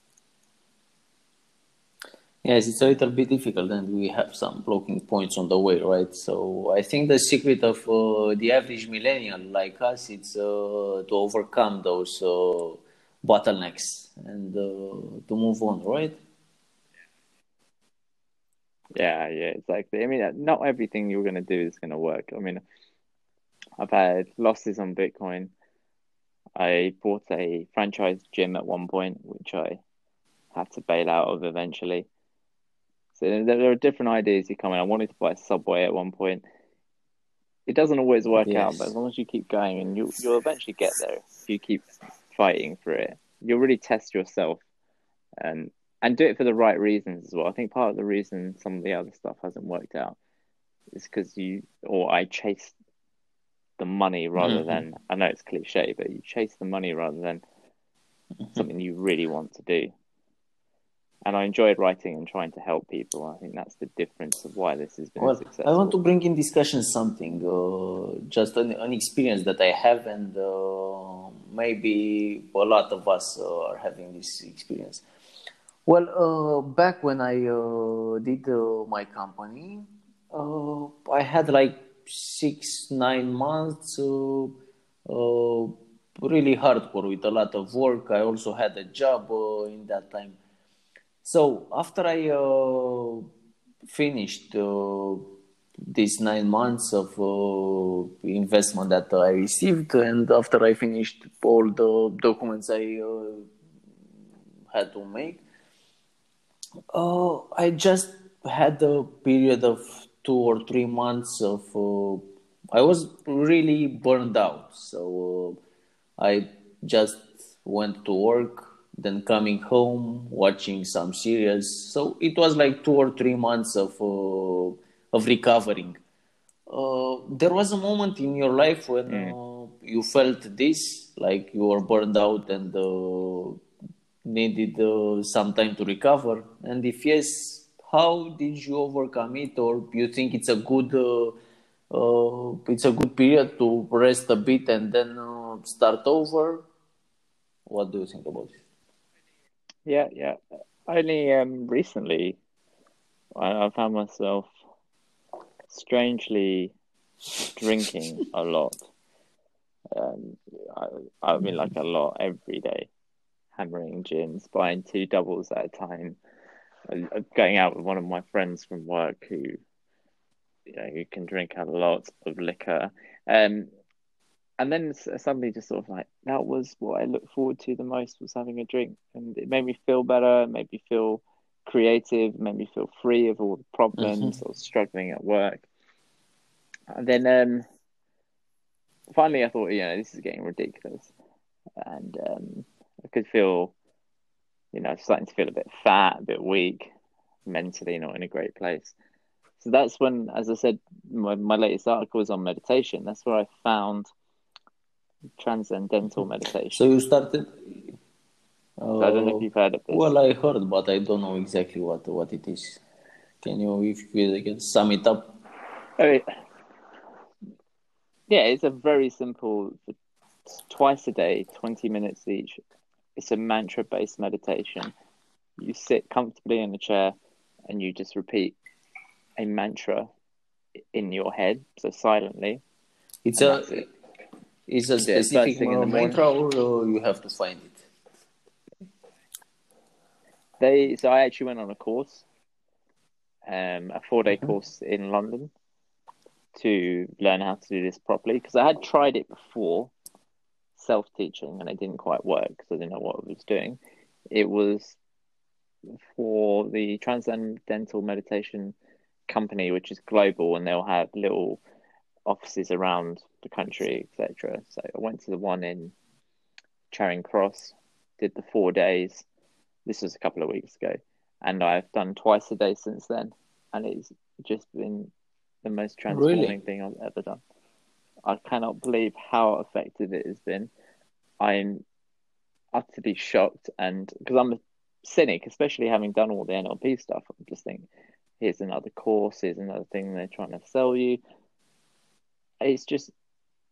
Yes, it's a little bit difficult, and we have some blocking points on the way, right? So I think the secret of uh, the average millennial like us, it's uh, to overcome those uh, bottlenecks and uh, to move on, right? Yeah, yeah, exactly. I mean, not everything you're going to do is going to work. I mean, I've had losses on Bitcoin. I bought a franchise gym at one point, which I had to bail out of eventually. So there are different ideas you come in. I wanted to buy a Subway at one point. It doesn't always work out, but as long as you keep going, and you you'll eventually get there if you keep fighting for it. You'll really test yourself, and and do it for the right reasons as well. I think part of the reason some of the other stuff hasn't worked out is because you or I chased the money rather Mhm. than I know it's cliche, but you chase the money rather than something you really want to do. And I enjoyed writing and trying to help people. I think that's the difference of why this has been Well, successful. I want to bring in discussion something, uh, just an, an experience that I have, and uh, maybe a lot of us uh, are having this experience. Well, uh, back when I uh, did uh, my company, uh, I had like six, nine months, uh, uh, really hardcore with a lot of work. I also had a job uh, in that time. So after I uh, finished uh, these nine months of uh, investment that I received, and after I finished all the documents I had to make, I just had a period of two or three months of. Uh, I was really burned out, so uh, I just went to work, then coming home, watching some series. So it was like two or three months of uh, of recovering. Uh, there was a moment in your life when uh, you felt this, like you were burned out and uh, needed uh, some time to recover? And if yes, how did you overcome it? Or you think it's a good uh, uh, it's a good period to rest a bit and then uh, start over. What do you think about it? Yeah, yeah. Only um, recently, I, I found myself strangely drinking a lot. Um, I, I mean, like a lot every day, hammering gins, buying two doubles at a time, going out with one of my friends from work who, you know, who can drink a lot of liquor. Um, and then suddenly, just sort of like that was what I looked forward to the most was having a drink, and it made me feel better, made me feel creative, made me feel free of all the problems Mm-hmm. or struggling at work. And then um, finally, I thought, you know, this is getting ridiculous, and um, I could feel, you know, starting to feel a bit fat, a bit weak, mentally not in a great place. So that's when, as I said, my, my latest article was on meditation. That's where I found transcendental meditation. So you started. So I don't know if Uh, you've heard of this. well, I heard, but I don't know exactly what what it is. Can you, if you can sum it up? Oh, yeah, it's a very simple, twice a day, 20 minutes each. It's a mantra based meditation. You sit comfortably in a chair and you just repeat a mantra in your head, so silently. It's a it. it's a Yeah, specific thing in the mantra, or you have to find it. They so I actually went on a course, um, a four day Mhm. course in London to learn how to do this properly because I had tried it before, self teaching, and it didn't quite work because I didn't know what I was doing. It was for the Transcendental Meditation Company, which is global, and they'll have little offices around the country, etc. So I went to the one in Charing Cross, did the four days. This was a couple of weeks ago, and I've done twice a day since then, and it's just been the most transforming Really? thing I've ever done. I cannot believe how effective it has been. I'm utterly shocked, and because I'm a cynic, especially having done all the NLP stuff, I'm just thinking, here's another course, here's another thing they're trying to sell you. It's just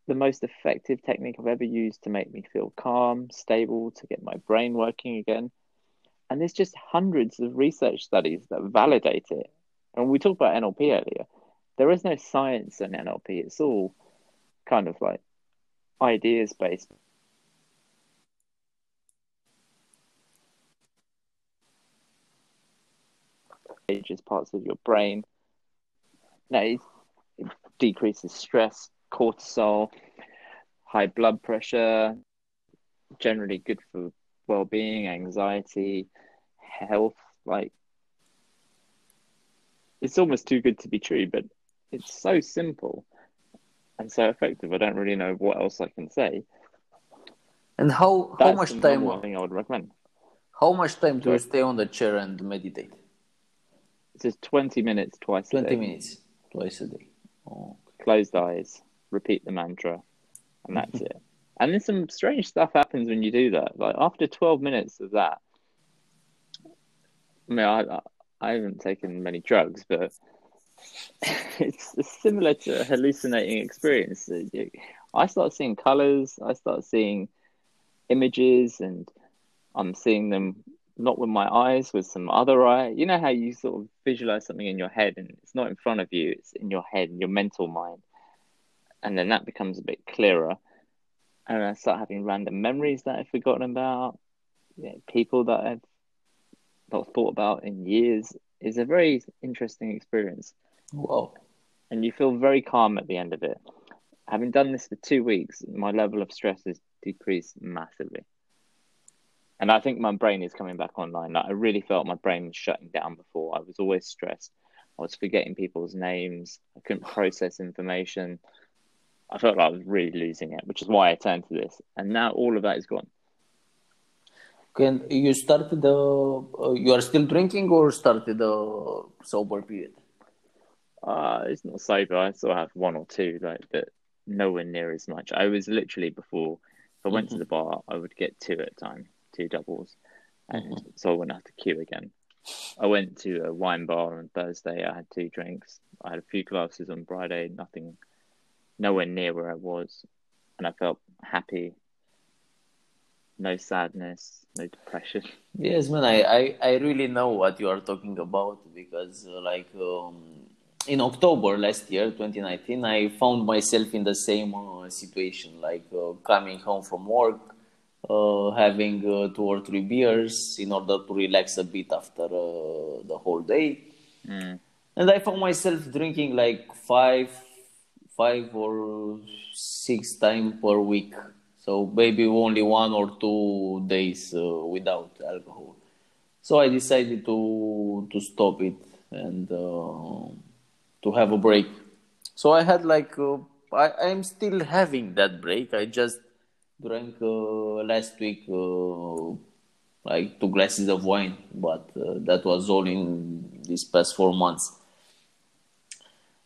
the most effective technique I've ever used to make me feel calm, stable, to get my brain working again. And there's just hundreds of research studies that validate it. And we talked about NLP earlier. There is no science in NLP. It's all kind of like ideas based. Changes parts of your brain. No, it, it decreases stress, cortisol, high blood pressure, generally good for well-being, anxiety, health. Like it's almost too good to be true, but it's so simple and so effective. I don't really know what else I can say. And how how That's much time? one thing I would recommend. How much time do you stay on the chair and meditate? It's just twenty minutes twice a Twenty minutes, twice a day. Oh. Closed eyes, repeat the mantra, and that's it. [LAUGHS] And then some strange stuff happens when you do that. Like after twelve minutes of that, I mean, I I haven't taken many drugs, but [LAUGHS] it's similar to a hallucinating experience. I start seeing colors, I start seeing images, and I'm seeing them not with my eyes, with some other eye. You know how you sort of visualize something in your head and it's not in front of you, it's in your head, your mental mind. And then that becomes a bit clearer. And I start having random memories that I've forgotten about, you know, people that I've not thought about in years. It's a very interesting experience Wow. and you feel very calm at the end of it. Having done this for two weeks, my level of stress has decreased massively. And I think my brain is coming back online. Like, I really felt my brain was shutting down before. I was always stressed. I was forgetting people's names. I couldn't process information. I felt like I was really losing it, which is why I turned to this. And now all of that is gone. Can you start the? Uh, you are still drinking or started the sober period? Uh, it's not sober. I still have one or two, like, but nowhere near as much. I was literally before, if I went to the bar, I would get two at a time, two doubles. And so I wouldn't have to queue again. I went to a wine bar on Thursday. I had two drinks. I had a few glasses on Friday. Nothing, nowhere near where I was, and I felt happy. No sadness, no depression. Yes, man, I, I, I really know what you are talking about because, uh, like, um, in October last year, 2019, I found myself in the same uh, situation, like uh, coming home from work, uh, having uh, two or three beers in order to relax a bit after uh, the whole day. Mm. And I found myself drinking like five, five or six times per week. So maybe only one or two days uh, without alcohol. So I decided to to stop it and uh, to have a break. So I had like uh, I I'm still having that break. I just drank uh, last week uh, like two glasses of wine, but uh, that was all in these past four months.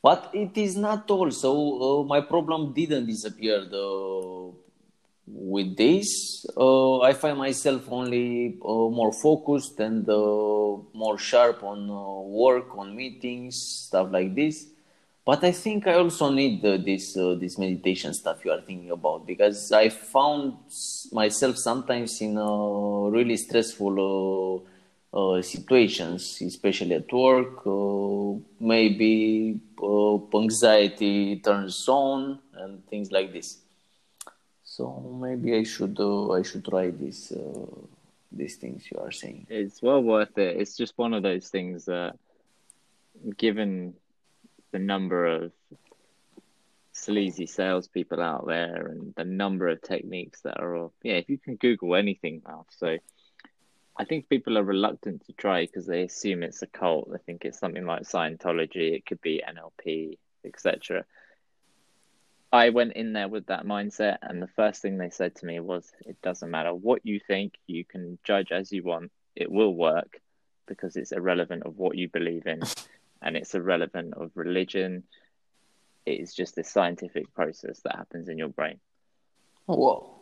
But it is not all. So uh, my problem didn't disappear. The, with this, uh, I find myself only uh, more focused and uh, more sharp on uh, work, on meetings, stuff like this. But I think I also need uh, this uh, this meditation stuff you are thinking about because I found myself sometimes in really stressful situations, especially at work. Maybe anxiety turns on and things like this. So maybe I should uh, I should try this uh, these things you are saying. It's well worth it. It's just one of those things that, given the number of sleazy salespeople out there and the number of techniques that are, yeah, if you can Google anything now, so I think people are reluctant to try because they assume it's a cult. They think it's something like Scientology. It could be NLP, etc. I went in there with that mindset, and the first thing they said to me was, "It doesn't matter what you think. You can judge as you want. It will work because it's irrelevant of what you believe in, [LAUGHS] and it's irrelevant of religion. It is just a scientific process that happens in your brain." Oh, whoa.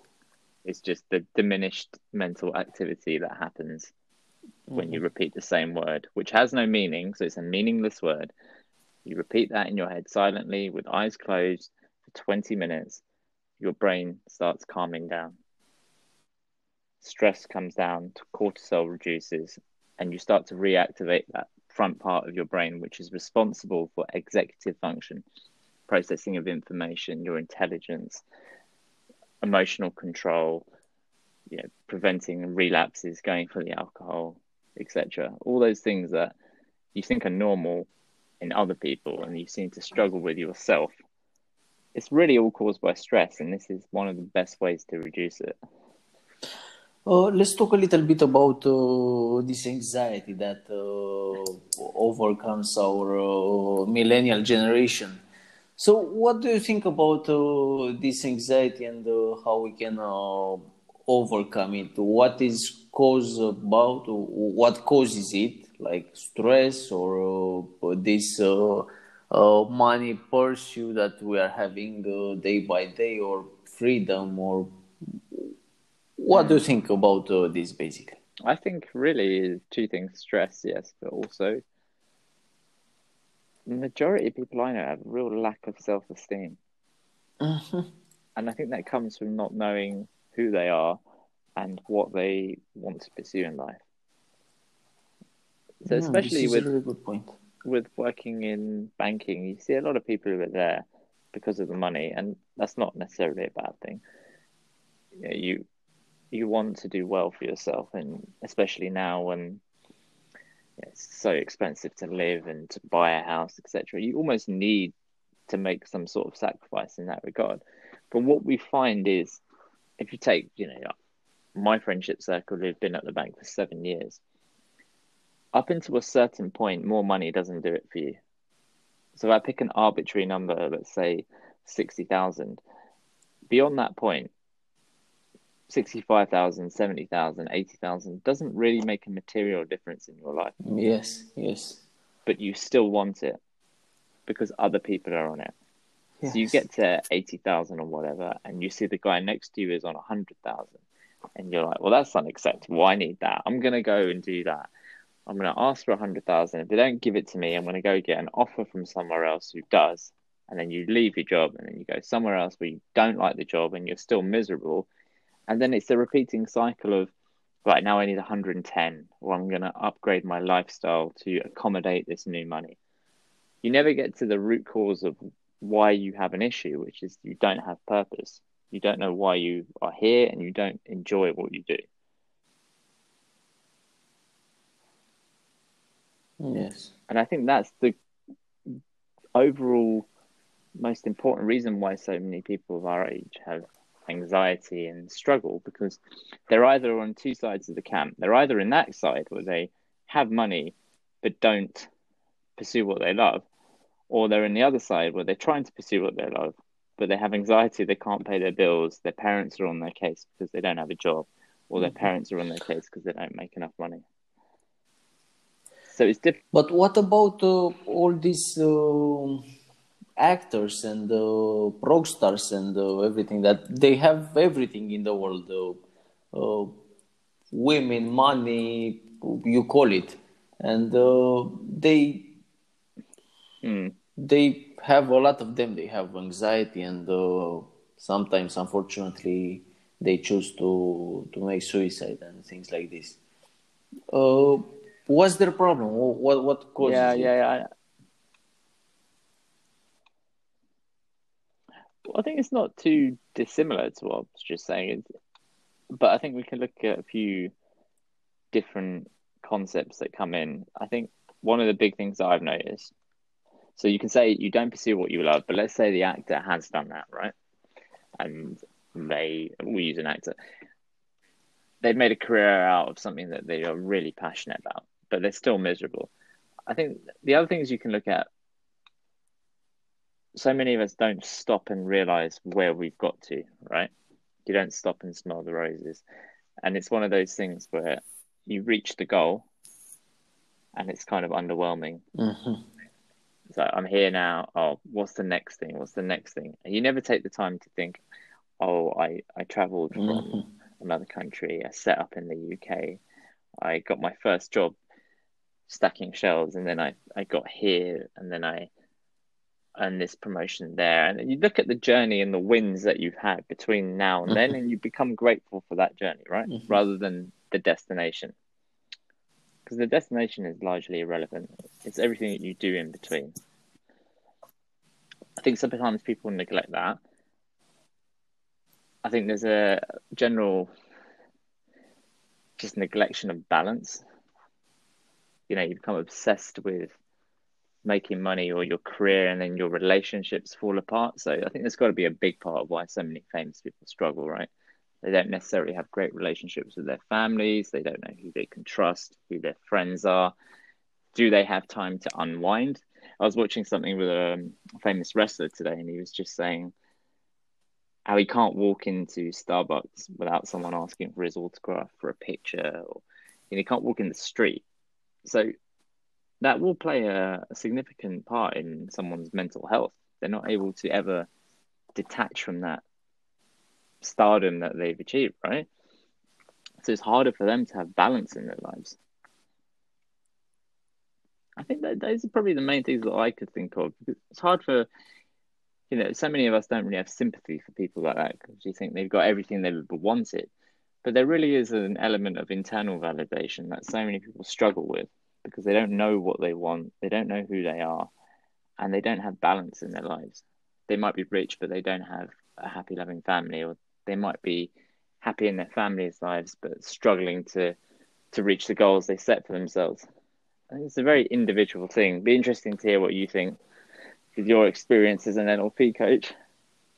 It's just the diminished mental activity that happens when you mm-hmm. repeat the same word, which has no meaning. So it's a meaningless word. You repeat that in your head silently with eyes closed for 20 minutes. Your brain starts calming down. Stress comes down, cortisol reduces, and you start to reactivate that front part of your brain, which is responsible for executive function, processing of information, your intelligence, emotional control, you know, preventing relapses, going for the alcohol, etc. All those things that you think are normal in other people and you seem to struggle with yourself. It's really all caused by stress, and this is one of the best ways to reduce it. Uh, let's talk a little bit about uh, this anxiety that uh, overcomes our uh, millennial generation. So, what do you think about uh, this anxiety and uh, how we can overcome it? What is cause about? What causes it? Like stress or this uh, uh, money pursuit that we are having day by day, or freedom, or what do you think about this basically? I think really two things: stress, yes, but also the majority of people I know have a real lack of self esteem. Mm-hmm. And I think that comes from not knowing who they are and what they want to pursue in life. So, especially with, really with working in banking, you see a lot of people who are there because of the money, and that's not necessarily a bad thing. You, know, you you want to do well for yourself, and especially now when it's so expensive to live and to buy a house, etc. You almost need to make some sort of sacrifice in that regard. But what we find is, if you take, you know, my friendship circle who've been at the bank for seven years, up until a certain point, more money doesn't do it for you. So if I pick an arbitrary number, let's say sixty thousand. Beyond that point, 65,000, 70,000, 80,000 doesn't really make a material difference in your life. Yes, yes. But you still want it because other people are on it. Yes. So you get to 80,000 or whatever, and you see the guy next to you is on 100,000. And you're like, well, that's unacceptable. I need that. I'm going to go and do that. I'm going to ask for a hundred thousand. If they don't give it to me, I'm going to go get an offer from somewhere else who does. And then you leave your job and then you go somewhere else where you don't like the job and you're still miserable. And then it's the repeating cycle of, right, now I need 110 or I'm going to upgrade my lifestyle to accommodate this new money. You never get to the root cause of why you have an issue, which is you don't have purpose. You don't know why you are here and you don't enjoy what you do. Yes. And I think that's the overall most important reason why so many people of our age have anxiety and struggle because they're either on two sides of the camp. They're either in that side where they have money but don't pursue what they love, or they're in the other side where they're trying to pursue what they love but they have anxiety, they can't pay their bills, their parents are on their case because they don't have a job, or their mm-hmm. parents are on their case because they don't make enough money. So it's different. But what about uh, all these uh, actors and uh, rock stars and uh, everything that they have everything in the world? Uh, uh, women, money, you call it, and uh, they mm. they have a lot of them. They have anxiety, and uh, sometimes, unfortunately, they choose to to make suicide and things like this. Uh, what's their problem? What what causes yeah, it? Yeah, yeah, I think it's not too dissimilar to what I was just saying, but I think we can look at a few different concepts that come in. I think one of the big things that I've noticed so you can say you don't pursue what you love, but let's say the actor has done that, right? And they, we use an actor, they've made a career out of something that they are really passionate about, but they're still miserable. I think the other things you can look at, so many of us don't stop and realize where we've got to, right? You don't stop and smell the roses. And it's one of those things where you reach the goal and it's kind of underwhelming. Mm-hmm so I'm here now. Oh, what's the next thing? What's the next thing? And you never take the time to think, oh, I, I traveled from mm-hmm. another country. I set up in the UK. I got my first job stacking shelves and then I, I got here and then I earned this promotion there. And you look at the journey and the wins that you've had between now and mm-hmm. then and you become grateful for that journey, right? Mm-hmm. Rather than the destination because the destination is largely irrelevant. It's everything that you do in between. I think sometimes people neglect that. I think there's a general just neglection of balance. You know, you become obsessed with making money or your career and then your relationships fall apart. So I think there's got to be a big part of why so many famous people struggle, right? They don't necessarily have great relationships with their families. They don't know who they can trust, who their friends are. Do they have time to unwind? I was watching something with a um, famous wrestler today, and he was just saying how he can't walk into Starbucks without someone asking for his autograph for a picture, or you know, he can't walk in the street. So that will play a, a significant part in someone's mental health. They're not able to ever detach from that stardom that they've achieved, right? So it's harder for them to have balance in their lives. I think that those are probably the main things that I could think of. It's hard for, you know, so many of us don't really have sympathy for people like that because you think they've got everything they've ever wanted. But there really is an element of internal validation that so many people struggle with because they don't know what they want, they don't know who they are, and they don't have balance in their lives. They might be rich, but they don't have a happy, loving family, or they might be happy in their families' lives but struggling to to reach the goals they set for themselves. It's a very individual thing. Be interesting to hear what you think with your experience as an NLP coach.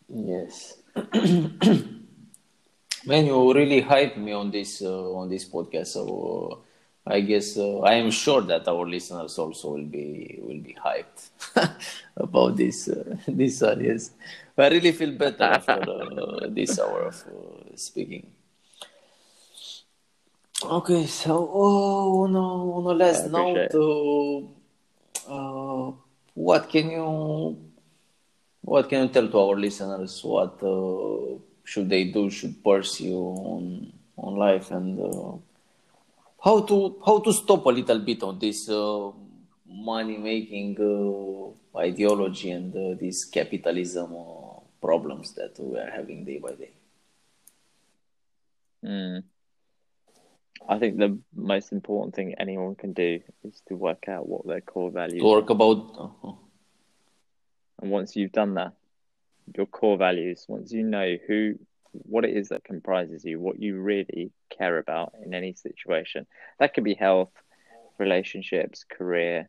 Yes. [CLEARS THROAT] Man, you really hyped me on this uh, on this podcast. So uh, I guess uh, I am sure that our listeners also will be will be hyped [LAUGHS] about this uh, [LAUGHS] this audience. I really feel better after uh, this hour of uh, speaking. Okay, so oh, on, a, on a last note, what can you what can you tell to our listeners? What uh, should they do? Should pursue on on life and uh, how to how to stop a little bit on this uh, money making uh, ideology and uh, these capitalism uh, problems that we are having day by day. Mm. I think the most important thing anyone can do is to work out what their core values. Talk about. Uh-huh. And once you've done that, your core values, once you know who, what it is that comprises you, what you really care about in any situation, that could be health, relationships, career,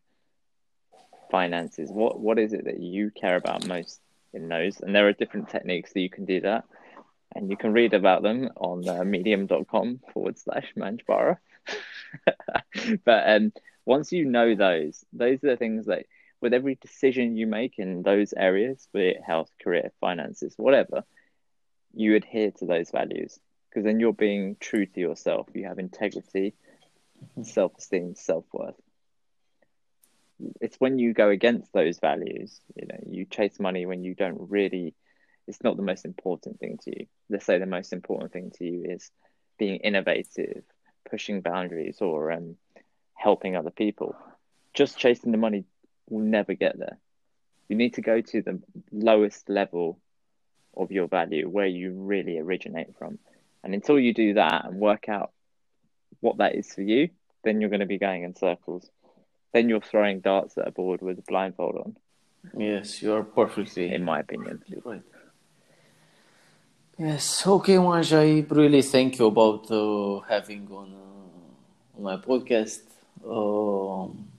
finances. What what is it that you care about most in those? And there are different techniques that you can do that and you can read about them on uh, medium.com forward slash ManjBahra. [LAUGHS] but um, once you know those, those are the things that with every decision you make in those areas, be it health, career, finances, whatever, you adhere to those values because then you're being true to yourself. You have integrity, self esteem, self worth. It's when you go against those values, you know, you chase money when you don't really it's not the most important thing to you. Let's say the most important thing to you is being innovative, pushing boundaries, or um, helping other people. Just chasing the money will never get there. You need to go to the lowest level of your value where you really originate from. And until you do that and work out what that is for you, then you're going to be going in circles. Then you're throwing darts at a board with a blindfold on. Yes, you're perfectly, in my opinion. right. Yes, okay, Manj, I really thank you about uh, having on, uh, on my podcast. Um,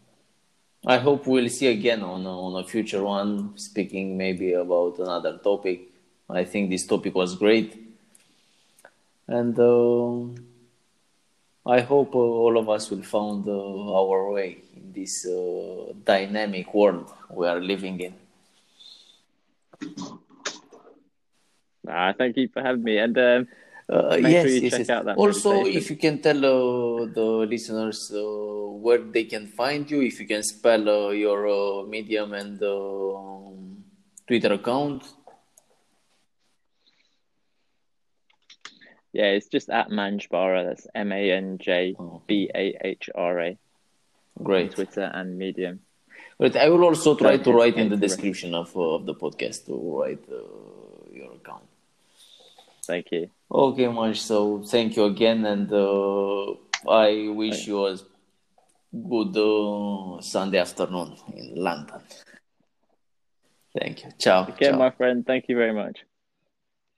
I hope we'll see again on on a future one, speaking maybe about another topic. I think this topic was great, and uh, I hope uh, all of us will find uh, our way in this uh, dynamic world we are living in. Ah, thank you for having me. And um, uh, yes, sure yes, yes. Also, if you can tell uh, the listeners uh, where they can find you, if you can spell uh, your uh, Medium and Twitter account. Yeah, it's just at ManjBahra That's M A N J B A H R A. Great. Twitter and Medium. But I will also try to write in the description of, uh, of the podcast to write your account. Thank you. Okay, Manj. So thank you again, and uh, I wish you a good uh, Sunday afternoon in London. Thank you. Ciao. Okay, ciao. my friend. Thank you very much.